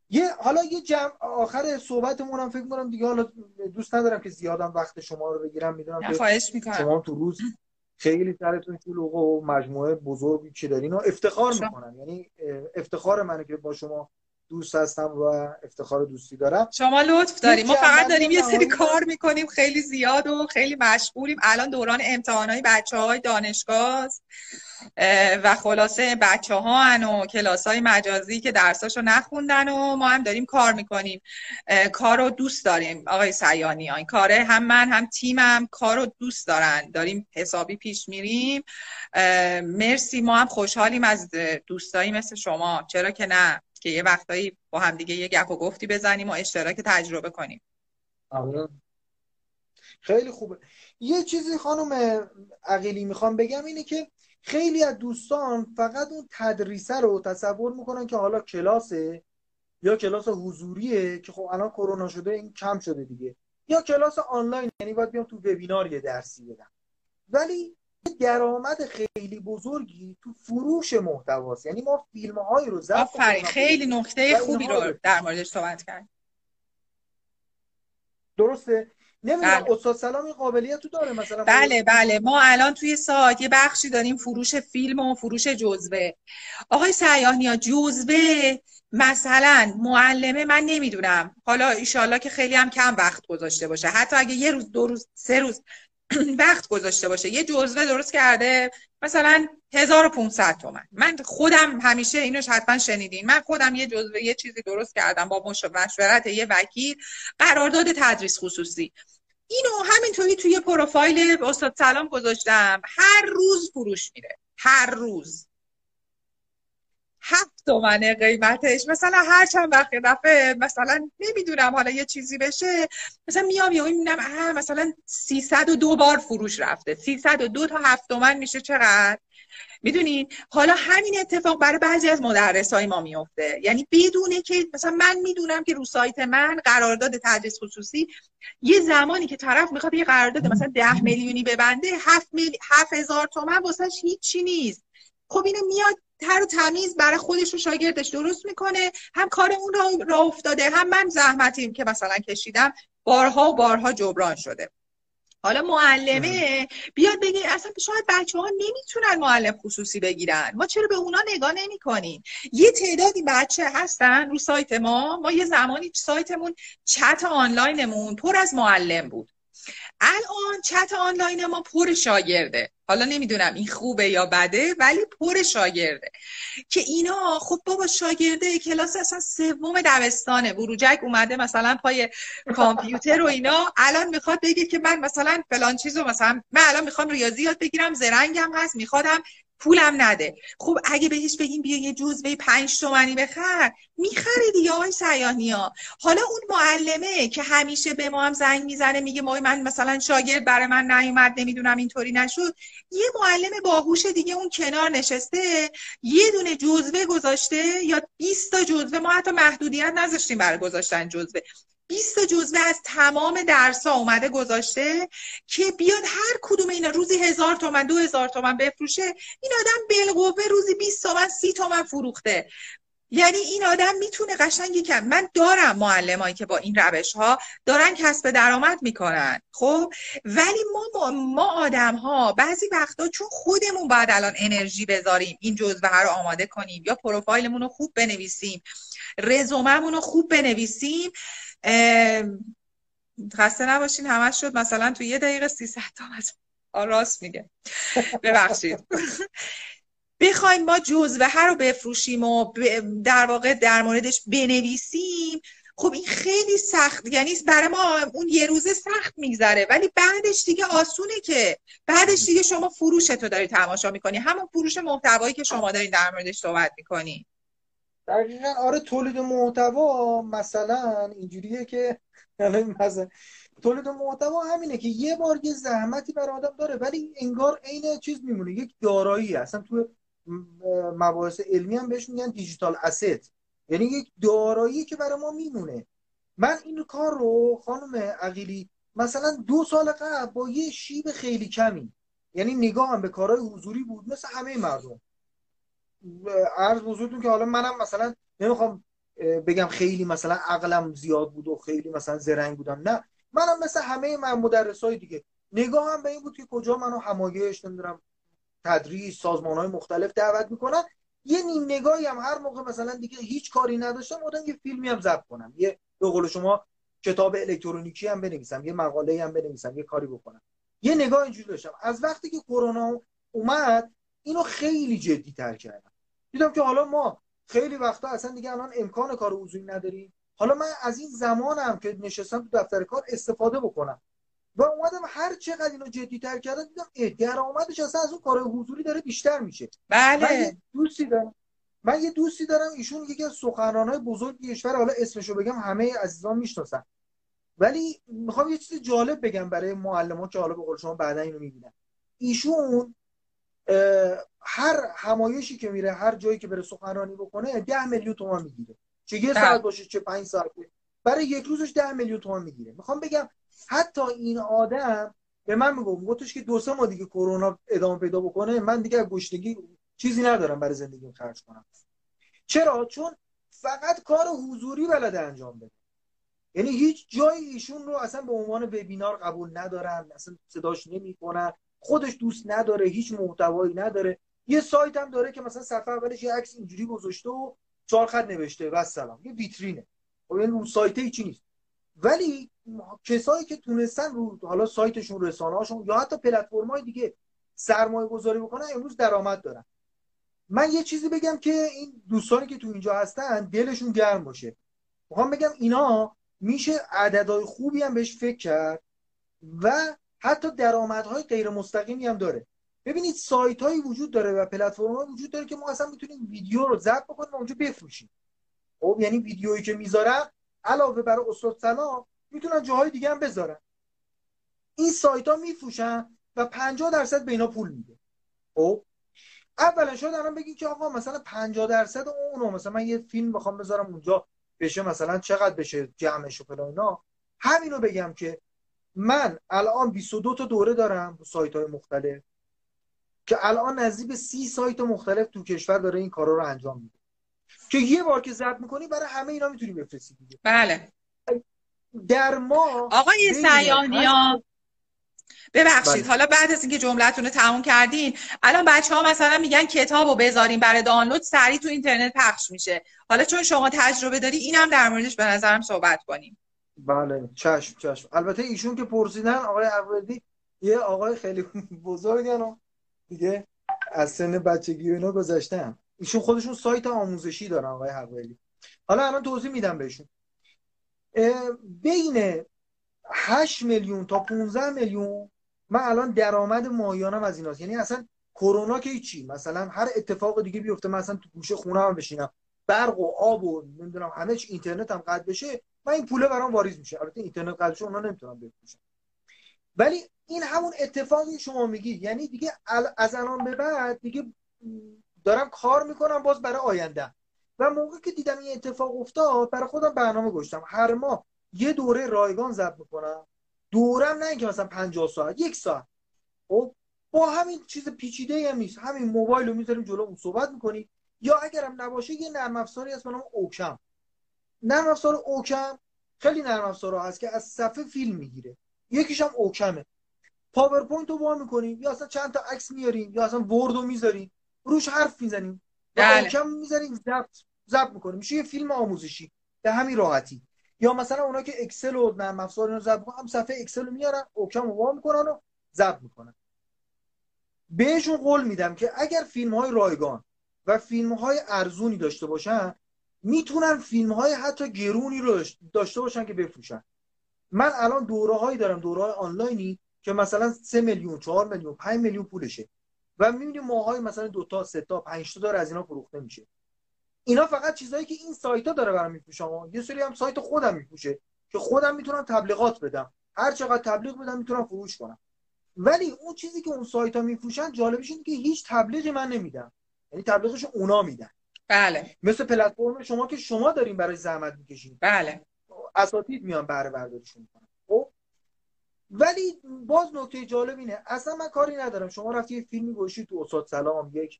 یه حالا یه جمع آخر صحبتمون هم فکر کنم دیگه حالا دوست ندارم که زیادم وقت شما رو بگیرم می‌دونم خواهش می‌کنم. شما تو روز خیلی سرتون شلوغ و مجموعه بزرگی که دارین و افتخار می‌کنم. یعنی افتخار منه که با شما دوست هستم و افتخار دوستی دارم. شما لطف داریم. ما فقط داریم یه سری کار می‌کنیم خیلی زیاد و خیلی مشغولیم. الان دوران امتحانای بچه های دانشگاه و خلاصه بچه ها و کلاس های مجازی که درساشو نخوندن و ما هم داریم کار می‌کنیم. کار رو دوست داریم. آقای سیانی این کاره هم من هم تیمم کار رو دوست دارن. داریم حسابی پیش میریم. مرسی. ما هم خوشحالیم از دوستایی مثل شما. چرا که نه؟ که یه وقتایی با هم دیگه یه گپ و گفتی بزنیم و اشتراک تجربه کنیم. آره. خیلی خوبه. یه چیزی خانم عقیلی می‌خوام بگم اینه که خیلی از دوستان فقط اون تدریسه رو تصور می‌کنن که حالا کلاسه یا کلاس حضوریه که خب الان کرونا شده این کم شده دیگه. یا کلاس آنلاین یعنی باید بیام تو وبینار یه درسی بدم. ولی درآمد خیلی بزرگی تو فروش محتواست. یعنی ما فیلم هایی رو ضبط خیلی نکته خوبی رو در موردش صحبت کرد درسته. نمی‌دونم بله. استاد سلام این قابلیت تو داره مثلا بله بله. ما الان توی سایت یه بخشی داریم فروش فیلم و فروش جزوه. آقای سیاهنیا جزوه مثلا معلمه من نمی‌دونم. حالا ایشالله که خیلی هم کم وقت گذاشته باشه. حتی اگه یه روز دو روز سه روز وقت گذاشته باشه. یه جزوه درست کرده. مثلا 1500 تومن. من خودم همیشه اینوش حتما شنیدین. من خودم یه جزوه یه چیزی درست کردم با مشورت یه وکیل. قرارداد تدریس خصوصی. اینو همینطوری توی پروفایل استاد سلام گذاشتم. هر روز فروش میره. هر روز. هفت تومنه قیمتش. مثلا هر چند وقت دفعه مثلا نمی‌دونم حالا یه چیزی بشه مثلا میام یا می‌بینم مثلا 302 بار فروش رفته. 302 تا هفت تومن میشه چقدر؟ می‌دونین حالا همین اتفاق برای بعضی از مدرس های ما میفته یعنی بدونه که مثلا من می‌دونم که رو سایت من قرارداد تدریس خصوصی یه زمانی که طرف می‌خواد یه قرارداد مثلا ده میلیونی ببنده هفت, میلی... هفت هزار تومن واسهش هیچی نیست. خب اینو میاد تر و تمیز برای خودش و شاگردش درست می‌کنه هم کار اون را, را افتاده هم من زحمتیم که مثلا کشیدم بارها و بارها جبران شده. حالا معلمه بیاد بگه اصلا شاید بچه ها نمی‌تونن معلم خصوصی بگیرن. ما چرا به اونا نگاه نمی کنیم یه تعدادی بچه هستن رو سایت ما ما یه زمانی سایتمون چت آنلاینمون پر از معلم بود. الان چت آنلاین ما پر شاگرده. حالا نمی‌دونم این خوبه یا بده ولی پر شاگرده. که اینا خب بابا شاگرده کلاس اصلا سوم دبستانه. بروجک اومده مثلا پای کامپیوتر و اینا. الان می‌خواد بگه که من مثلا فلان چیزو مثلا من الان می‌خوام ریاضی یاد بگیرم زرنگم هست میخوادم پولم نده. خب اگه بهش بگیم بیا یه جزوه پنج تومنی بخر. می‌خره دیگه آقای سیاهی ها حالا اون معلمه که همیشه به ما هم زنگ می‌زنه میگه ما من مثلا شاگرد برای من نیومد نمی‌دونم اینطوری نشد. یه معلم باهوش دیگه اون کنار نشسته یه دونه جزوه گذاشته یا 20 تا جزوه. ما حتی محدودیت نذاشتیم برای گذاشتن جزوه. 20 جزوه از تمام درس ها اومده گذاشته که بیاد هر کدوم اینا روزی هزار تومن دو هزار تومن بفروشه این آدم بالقوه روزی 20 تومن سی تومن فروخته. یعنی این آدم می‌تونه قشنگ کم من دارم معلمایی که با این روش ها دارن کسب درآمد می‌کنن خب؟ ولی ما ما آدم ها بعضی وقتا چون خودمون باید الان انرژی بذاریم این جزوه رو آماده کنیم یا پروفایلمون رو خوب بنویسیم رزوممون رو خوب بنویسیم خسته نباشین همش شد. مثلا تو یه دقیقه 300 تا راست میگه. ببخشید. بخوایم ما جزوه رو بفروشیم و در واقع در موردش بنویسیم. خب این خیلی سخت. یعنی برای ما اون یه روزه سخت میگذره. ولی بعدش دیگه آسونه که. بعدش دیگه شما فروش تو داری تماشا می‌کنی. همون فروش محتوایی که شما دارین در موردش صحبت می‌کنی. دقیقا آره تولید محتوا مثلا اینجوریه که مثلا تولید محتوا همینه که یه بار یه زحمتی بر آدم داره ولی انگار عین چیز میمونه یک دارایی اصلا تو مباحث علمی هم بهش میگن دیجیتال اسید یعنی یک دارایی که برای ما میمونه. من این کار رو خانم عقیلی مثلا دو سال قبل با یه شیب خیلی کمی یعنی نگاهم به کارهای حضوری بود مثل همه مردم. عرض بزرگتون که حالا منم مثلا نمی‌خوام بگم خیلی مثلا عقلم زیاد بود و خیلی مثلا زرنگ بودم. نه منم مثل همه من مدرس های دیگه نگاهم به این بود که کجا منو همایش نمی‌دونم تدریس سازمان های مختلف دعوت می‌کنن. یه نیم نگاهی هم هر موقع مثلا دیگه هیچ کاری نداشتم بودم یه فیلمی هم ضبط کنم. یه به قول شما کتاب الکترونیکی هم بنویسم یه مقاله هم بنویسم یه کاری بکنم. یه نگاه اینجوری داشتم. از وقتی که کرونا اومد اینو خیلی جدی تر کردم. دیدم که حالا ما خیلی وقتا اصلا دیگه الان امکان کار حضوری نداریم. حالا من از این زمانم که نشستم تو دفتر کار استفاده بکنم. و اومدم هر چقدر اینو جدی تر کردم دیدم درآمدش اصلا از اون کار حضوری داره بیشتر میشه. بله. من یه دوستی دارم. من یه دوستی دارم ایشون یکی از سخنرانای بزرگ کشور حالا اسمشو بگم همه عزیزان می‌شناسن. ولی می‌خوام یه چیز جالب بگم برای معلمان که حالا به قول شما بعدا اینو می‌بینن. ایشون هر همایشی که میره هر جایی که بره سخنرانی بکنه ده میلیون تومان می‌گیره. چه یه ساعت باشه چه پنج ساعت برای یک روزش ده میلیون تومان می‌گیره. می‌خوام بگم حتی این آدم به من میگم گفتش که دو سه ماه دیگه کرونا ادامه پیدا بکنه من دیگه گشتگی چیزی ندارم برای زندگیم خرج کنم. چرا؟ چون فقط کار حضوری بلده انجام بده. یعنی هیچ جایی ایشون رو اصلا به عنوان وبینار قبول ندارن اصلا صداش نمی‌کنن. خودش دوست نداره هیچ محتوایی نداره. یه سایت هم داره که مثلا صفحه اولش یه عکس اینجوری گذاشته و چهار خط نوشته و سلام یه ویترینه. خب این اون سایت هیچی نیست. ولی کسایی که تونستن رو حالا سایتشون رسانه هاشون یا حتی پلتفرم‌های دیگه سرمایه گذاری بکنن امروز درآمد دارن. من یه چیزی بگم که این دوستانی که تو اینجا هستن دلشون گرم باشه. می‌خوام بگم اینا میشه عددهای خوبی هم بهش فکر کرد و حتی درآمدهای غیر مستقیمی هم داره. ببینید سایت هایی وجود داره و پلتفرم وجود داره که ما اصلا می‌تونیم ویدیو رو ضبط بکنیم و اونجا بفروشیم. خب یعنی ویدیویی که می‌ذارم علاوه بر استاد سلام می‌تونن جاهای دیگه هم بذارن. این سایت ها میفروشن و 50 درصد به اینا پول میده. خب؟ اولا شاید الان بگی که آقا مثلا 50 درصد اونو مثلا من یه فیلم بخوام بذارم اونجا بشه مثلا چقدر بشه جمعش و فلان اینا. همینو بگم که من الان 22 تا دوره دارم سایت های مختلف که الان نزدیک به 30 سایت مختلف تو کشور داره این کارا رو انجام میده. که یه بار که ضبط می‌کنی برای همه اینا می‌تونی بفرستی دیگه. بله. در ما آقای سیانیا ببخشید. بله. حالا بعد از اینکه جملتون رو تموم کردین الان بچه ها مثلا میگن کتاب رو بذارین برای دانلود سریع تو اینترنت پخش میشه. حالا چون شما تجربه داری اینم در موردش به نظرم صحبت کنیم. بله. چشم چشم. البته ایشون که پرسیدن آقای عبدی یه آقای خیلی بزرگن و دیگه از سن بچگی اینا گذاشتن ایشون خودشون سایت آموزشی دارن آقای حقوقی حالا الان توضیح میدم بهشون. بین 8 میلیون تا 15 میلیون من الان درآمد ماهیانم از ایناست. یعنی اصلا کرونا که چی مثلا هر اتفاق دیگه بیفته من اصلا تو گوشه خونه هم بشینم. برق و آب و نمی‌دونم همه چی اینترنت هم قطع بشه من این پوله برام واریز میشه. البته اینترنت قطع اونا نمی‌تونم بفروشن ولی این همون اتفاقی شما میگی یعنی دیگه از الان به بعد دیگه دارم کار می‌کنم باز برای آینده. و موقع که دیدم این اتفاق افتاد برای خودم برنامه گذاشتم. هر ماه یه دوره رایگان ضبط می‌کنم. دورم نه اینکه مثلا 50 ساعت یک ساعت. خب با همین چیز پیچیده هم نیست. همین موبایل رو می‌ذاریم جلو اون صحبت می‌کنی. یا اگرم نباشه یه نرم افزاری هست به نام oCam. نرم افزار oCam. خیلی نرم افزار هست که از صفحه فیلم می‌گیره. یکیش هم oCam ه. PowerPoint رو وا می‌کنیم یا اصلا چند تا عکس میاریم یا اصلا Word رو می‌ذاریم. روش حرف می‌زنیم. بله. oCam می‌ذاریم. ضبط ضبط می‌کنیم. میشه یه فیلم آموزشی. به همین راحتی. یا مثلا اونا که اکسل و نرم افزار رو ضبط هم صفحه اکسل رو میارن اوکم رو وا می‌کنن و ضبط می‌کنن. بهشون قول میدم که اگر فیلم های رایگان و فیلم های ارزونی داشته باشن می‌تونن فیلم های حتی گرونی رو داشته باشن که بفروشن. من الان دوره هایی دارم دوره های آنلاینی که مثلا 3 میلیون 4 میلیون 5 میلیون پولشه. و می‌بینیم ماهای مثلا دو تا سه تا 5 تا داره از اینا فروخته میشه. اینا فقط چیزایی که این سایت ها داره برام میفروشن یه سری هم سایت خودم میفروشه که خودم می‌تونم تبلیغات بدم. هر چقدر تبلیغ بدم می‌تونم فروش کنم. ولی اون چیزی که اون سایت ها میفروشن جالبش که هیچ تبلیغی من نمیدم. یعنی تبلیغش اونا میدن. بله. مثل پلتفرم شما که شما دارین برای زحمت می‌کشین. بله. اساتید میان بهره برداریشون می‌کنن. خب؟ ولی باز نکته جالب اینه اصلا من کاری ندارم. شما رفتی یه فیلمی گوشی تو استاد سلام یک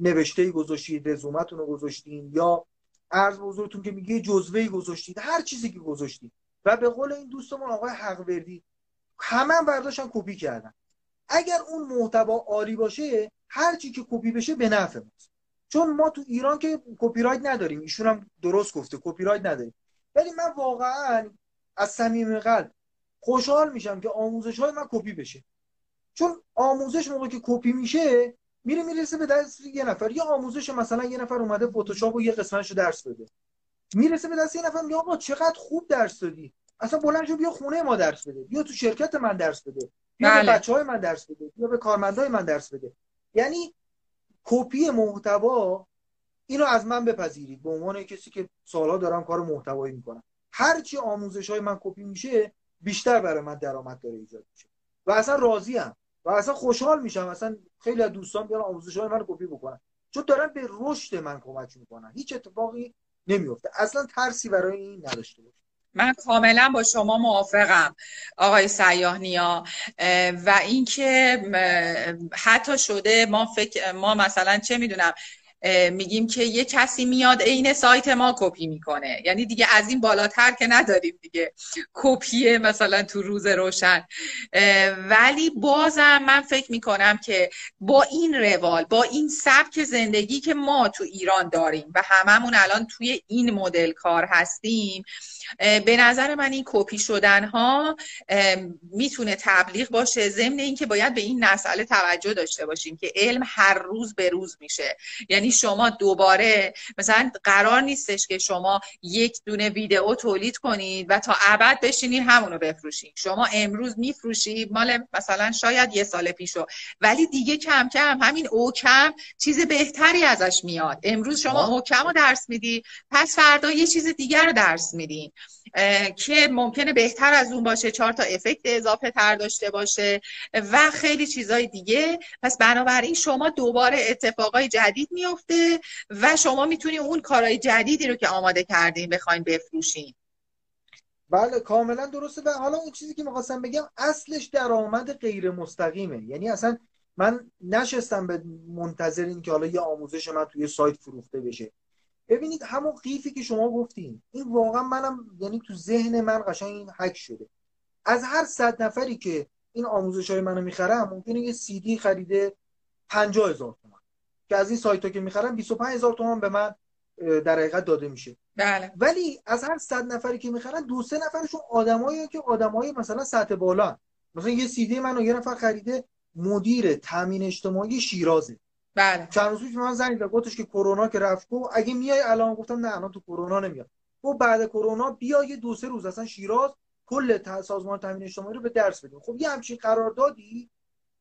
نوشته ای گذاشتید رزومتون رو گذاشتین یا عرض بزرگتون که میگه جزوه گذاشتید هر چیزی که گذاشتید و به قول این دوستمون آقای حقوردی همه هم برداشتن کپی کردن. اگر اون محتوا عالی باشه هر چی که کپی بشه به نفع ماست. چون ما تو ایران که کپی رایت نداریم ایشون هم درست گفته کپی رایت نداریم. ولی من واقعا از صمیم قلب خوشحال میشم که آموزش های من کپی بشه. چون آموزش موقع که کپی میشه میره می‌رسه به دست یه نفر. یا آموزش مثلا یه نفر اومده فتوشاپ و یه قسمتشو درس بده. می‌رسه به دست یه نفر میگه آقا چقدر خوب درس دادی. اصلا بلند شو بیا خونه ما درس بده. بیا تو شرکت من درس بده. بیا بله. به بچه های من درس بده. بیا به کارمندای من درس بده. یعنی کپی محتوا اینو از من بپذیرید. به عنوان کسی که سالها دارم کار محتوایی می‌کنم. هر چی آموزش های من کپی میشه بیشتر برای من درآمد داره ایجاد میشه. و اصلا راضی ام و اصلا خوشحال میشم. اصلا خیلی از دوستان بیان آموزش های من کپی بکنن. چون دارن به رشد من کمک می‌کنن. هیچ اتفاقی نمیفته اصلا ترسی برای این نداشته باشه من کاملا با شما موافقم آقای سیاه نیا. و اینکه حتی شده ما فکر ما مثلا چه می‌دونم میگیم که یه کسی میاد عین سایت ما کپی می‌کنه. یعنی دیگه از این بالاتر که نداریم دیگه. کپی مثلا تو روز روشن. ولی بازم من فکر می‌کنم که با این روال با این سبک زندگی که ما تو ایران داریم و هممون الان توی این مدل کار هستیم به نظر من این کپی شدن ها می‌تونه تبلیغ باشه. ضمن اینکه باید به این مسئله توجه داشته باشیم که علم هر روز به روز میشه. یعنی یعنی شما دوباره مثلا قرار نیستش که شما یک دونه ویدئو تولید کنید و تا ابد بشینید همونو بفروشید شما امروز میفروشید مال مثلا شاید یه سال پیشو. ولی دیگه کم کم همین اوکم چیز بهتری ازش میاد. امروز شما اوکم رو درس میدی پس فردا یه چیز دیگر رو درس میدین. که ممکنه بهتر از اون باشه چهار تا افکت اضافه تر داشته باشه و خیلی چیزای دیگه. پس بنابراین شما دوباره اتفاقای جدید میفته. و شما می‌تونی اون کارهای جدیدی رو که آماده کردین بخواین بفروشین. بله کاملا درسته. و حالا اون چیزی که می‌خواستم بگم اصلش درآمد غیر مستقیمه یعنی اصلا من نشستم به منتظر این که حالا یه آموزش من توی سایت فروخته بشه. ببینید همون قیفی که شما گفتین این واقعا منم یعنی تو ذهن من قشنگ این حک شده. از هر صد نفری که این آموزش های منو می‌خرم ممکنه یه سی دی خریده 50 هزار. تومن که از این سایت ها که می‌خرم 25 هزار تومن به من در حقیقت داده میشه. بله. ولی از هر صد نفری که می‌خرن دو سه نفرشون آدمایی که آدمای مثلا سطح بالا مثلا یه سی دی منو یه نفر خریده مدیر تامین اجتماعی شیرازه. بله. چند روز پیش من زنگ زد گفتش که کرونا که رفت. گفت اگه میای الان گفتم نه الان تو کرونا نمیاد. گفت بعد کرونا بیا یه دو سه روز اصلا شیراز کل سازمان تامین اجتماعی رو به درس بدیم خب یه همچین قراردادی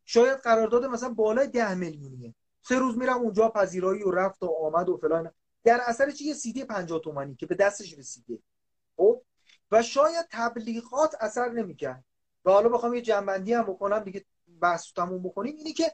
شاید قرارداد مثلا بالای ده میلیونیه. سه روز میرم اونجا پذیرایی و رفت و آمد و فلان. در اثر چی؟ یه سیدی 50 تومانی که به دستش رسیده خب؟ و شاید تبلیغات اثر نمی‌کرد. و حالا بخوام یه جنبندی هم بکنم دیگه بحث تموم بکنیم. اینی که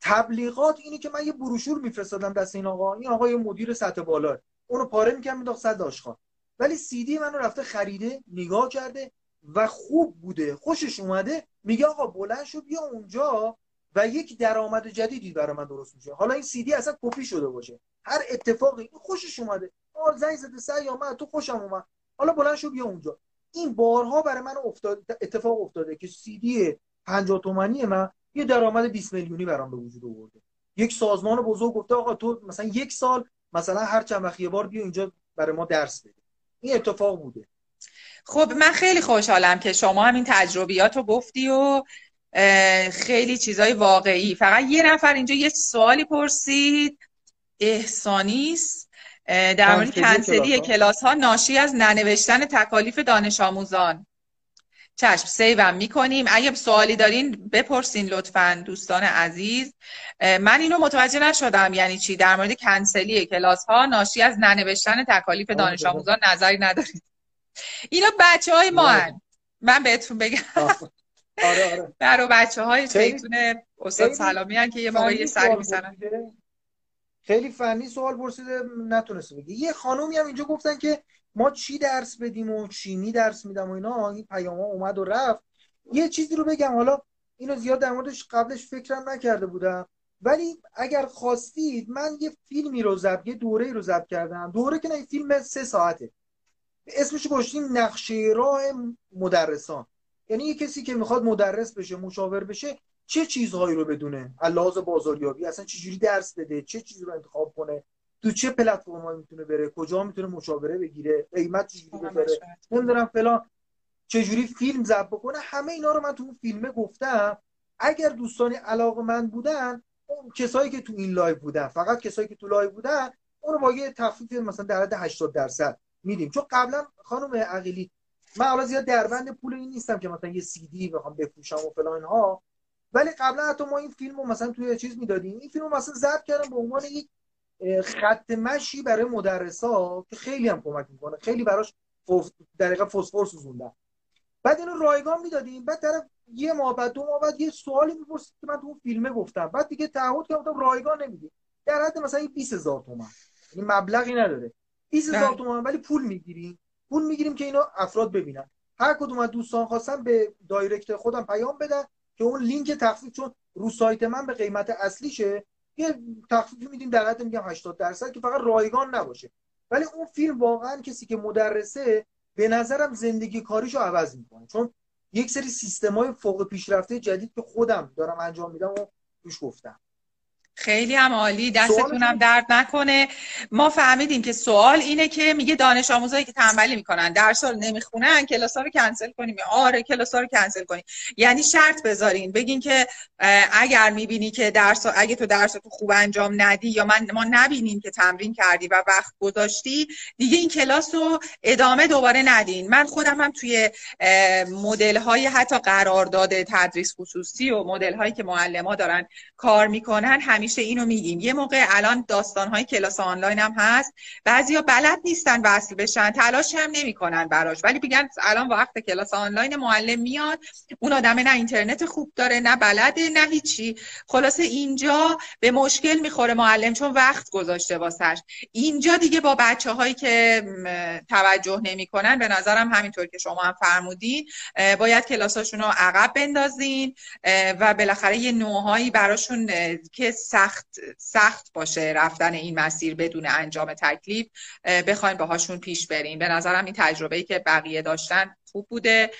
تبلیغات اینی که من یه بروشور میفرستادم دست این آقا. این آقا یه مدیر سطح بالا. اونو پاره می‌کنم مینداخت صد آشخان ولی سیدی منو رفته خریده نگاه کرده و خوب بوده. خوشش اومده میگه آقا بلند شو بیا اونجا. و یک درآمد جدیدی برای من درست میشه. حالا این سیدی اصلا کپی شده باشه. هر اتفاقی خوشش اومده. آ زنگ زده سعی من تو خوشم اومد. حالا بلند شو بیا اونجا. این بارها برای من افتاد اتفاق افتاده که سیدی 50 تومانی من یه درآمد 20 میلیونی برام به وجود آورده. یک سازمان بزرگ گفته آقا تو مثلا یک سال مثلا هر چند وقت بار بیا اینجا برای ما درس بده. این اتفاق بوده. خب من خیلی خوشحالم که شما همین تجربیات رو گفتی و خیلی چیزای واقعی. فقط یه نفر اینجا یه سوالی پرسید. احسانیست در مورد کنسلی کلاس ها. ناشی از ننوشتن تکالیف دانش آموزان چشم سیوم می‌کنیم. اگه سوالی دارین بپرسین لطفا دوستان عزیز. من اینو متوجه نشدم. یعنی چی؟ در مورد کنسلی کلاس ها ناشی از ننوشتن تکالیف دانش آموزان نظری ندارید. اینا بچه های ما هن. من بهتون بگم. آره آره. برای بچه های خیلیتونه استاد سلامی هن که یه موقعی سری می‌زنن. خیلی فنی سوال پرسیده نتونسته بگه. یه خانومی هم اینجا گفتن که ما چی درس بدیم و چینی درس میدم و اینا. این پیام ها اومد و رفت. یه چیزی رو بگم حالا اینو زیاد در موردش قبلش فکرم نکرده بودم. ولی اگر خواستید من یه فیلمی رو ضبط یه دوره رو ضبط کردم. دوره که نه فیلم سه ساعته. اسمش گذاشتیم نقشه راه مدرسان. یعنی یه کسی که می‌خواد مدرس بشه مشاور بشه چه چیزهایی رو بدونه؟ لحاظ بازاریابی اصلا چجوری درس بده؟ چه چیزی رو انتخاب کنه؟ تو چه پلتفرمایی می‌تونه بره؟ کجا می‌تونه مشاوره بگیره؟ قیمت چجوری بذاره؟ نمی‌دونم فلان. چجوری فیلم ضبط بکنه؟ همه اینا رو من تو اون فیلمه گفتم. اگر دوستانی علاقه من بودن اون کسایی که تو این live بودن فقط کسایی که تو live بودن اون رو با یه تخفیف مثلا در حد 80 درصد میدیم. چون قبلا خانم عقیلی من حالا زیاد دربند پول این نیستم که مثلا یه سی دی بخوام بفروشم و فلان ها ولی قبلا حتی ما این فیلم رو مثلا توی چیز می‌دادیم. این فیلم رو مثلا ضبط کردم به عنوان یک خط مشی برای مدرسا که خیلی هم کمک می‌کنه. خیلی براش در فسفر سوزوندن. بعد اینو رایگان می‌دادیم. بعد طرف یه ماه بعد دو ماه بعد یه سوالی می‌پرسید که من تو اون فیلمه گفتم. بعد دیگه تعهد کردم رایگان نمیدی در حد مثلا 20000 تومان این مبلغی نداره. 20000 بله. تومان ولی پول می‌گیریم. پول می‌گیریم که اینو افراد ببینن. هر کدوم از دوستان خواستن به دایرکت خودم پیام بدن که اون لینک تخفیف چون رو سایت من به قیمت اصلیشه یه تخفیفی میدیم در حد میگم 80 درصد که فقط رایگان نباشه. ولی اون فیلم واقعا کسی که مدرسه به نظرم زندگی کاریشو عوض می‌کنه. چون یک سری سیستم های فوق پیشرفته جدید که خودم دارم انجام میدم و روش گفتم. خیلی هم عالی دستتون هم درد نکنه. ما فهمیدیم که سوال اینه که میگه دانش آموزایی که تنبلی می‌کنن درس رو نمی‌خونن کلاس ها رو کنسل کنیم. آره کلاس ها رو کنسل کنیم. یعنی شرط بذارین. بگین که اگر می‌بینی که درس اگه تو درس تو خوب انجام ندی یا من ما نبینیم که تمرین کردی و وقت گذاشتی دیگه این کلاس رو ادامه دوباره ندین. من خودم هم توی مدل های حتی قرارداد تدریس خصوصی و مدل هایی که معلم دارن کار می‌کنن همیشه اینو میگیم. یه موقع الان داستان های کلاس آنلاین هم هست. بعضیا بلد نیستن وصل بشن تلاش هم نمی‌کنن براش. ولی میگن الان وقت کلاس آنلاین معلم میاد. اون آدم نه اینترنت خوب داره نه بلده نه هیچی. خلاصه اینجا به مشکل می‌خوره معلم چون وقت گذاشته واسش. اینجا دیگه با بچه هایی که توجه نمی‌کنن به نظرم همینطور که شما هم فرمودین باید کلاساشون رو عقب بندازین و بالاخره یه نوعهایی براشون که سخت سخت باشه رفتن این مسیر بدون انجام تکلیف. بخواین باهاشون پیش برین به نظرم این تجربه ای که بقیه داشتن خوب بوده.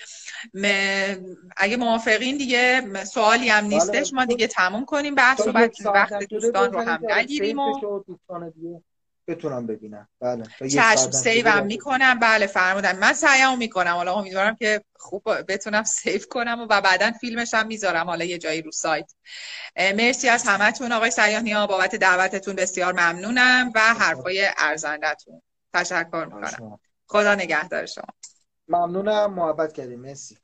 اگه موافقین دیگه سوالی هم بله، نیستش ما دیگه تموم کنیم بحث و بعد وقت دوستان رو هم نگیریم و بتونم ببینم. بله. چشم save هم می‌کنم. بله فرمودم من سعیم می‌کنم. حالا امیدوارم که خوب بتونم save کنم و بعدا فیلمش هم می‌ذارم. حالا یه جایی رو سایت. مرسی از همتون. آقای سیاح نیا بابت دعوتتون بسیار ممنونم و حرفای ارزندتون. تشکر می‌کنم. خدا نگهدار شما. ممنونم. محبت کردیم. مرسی.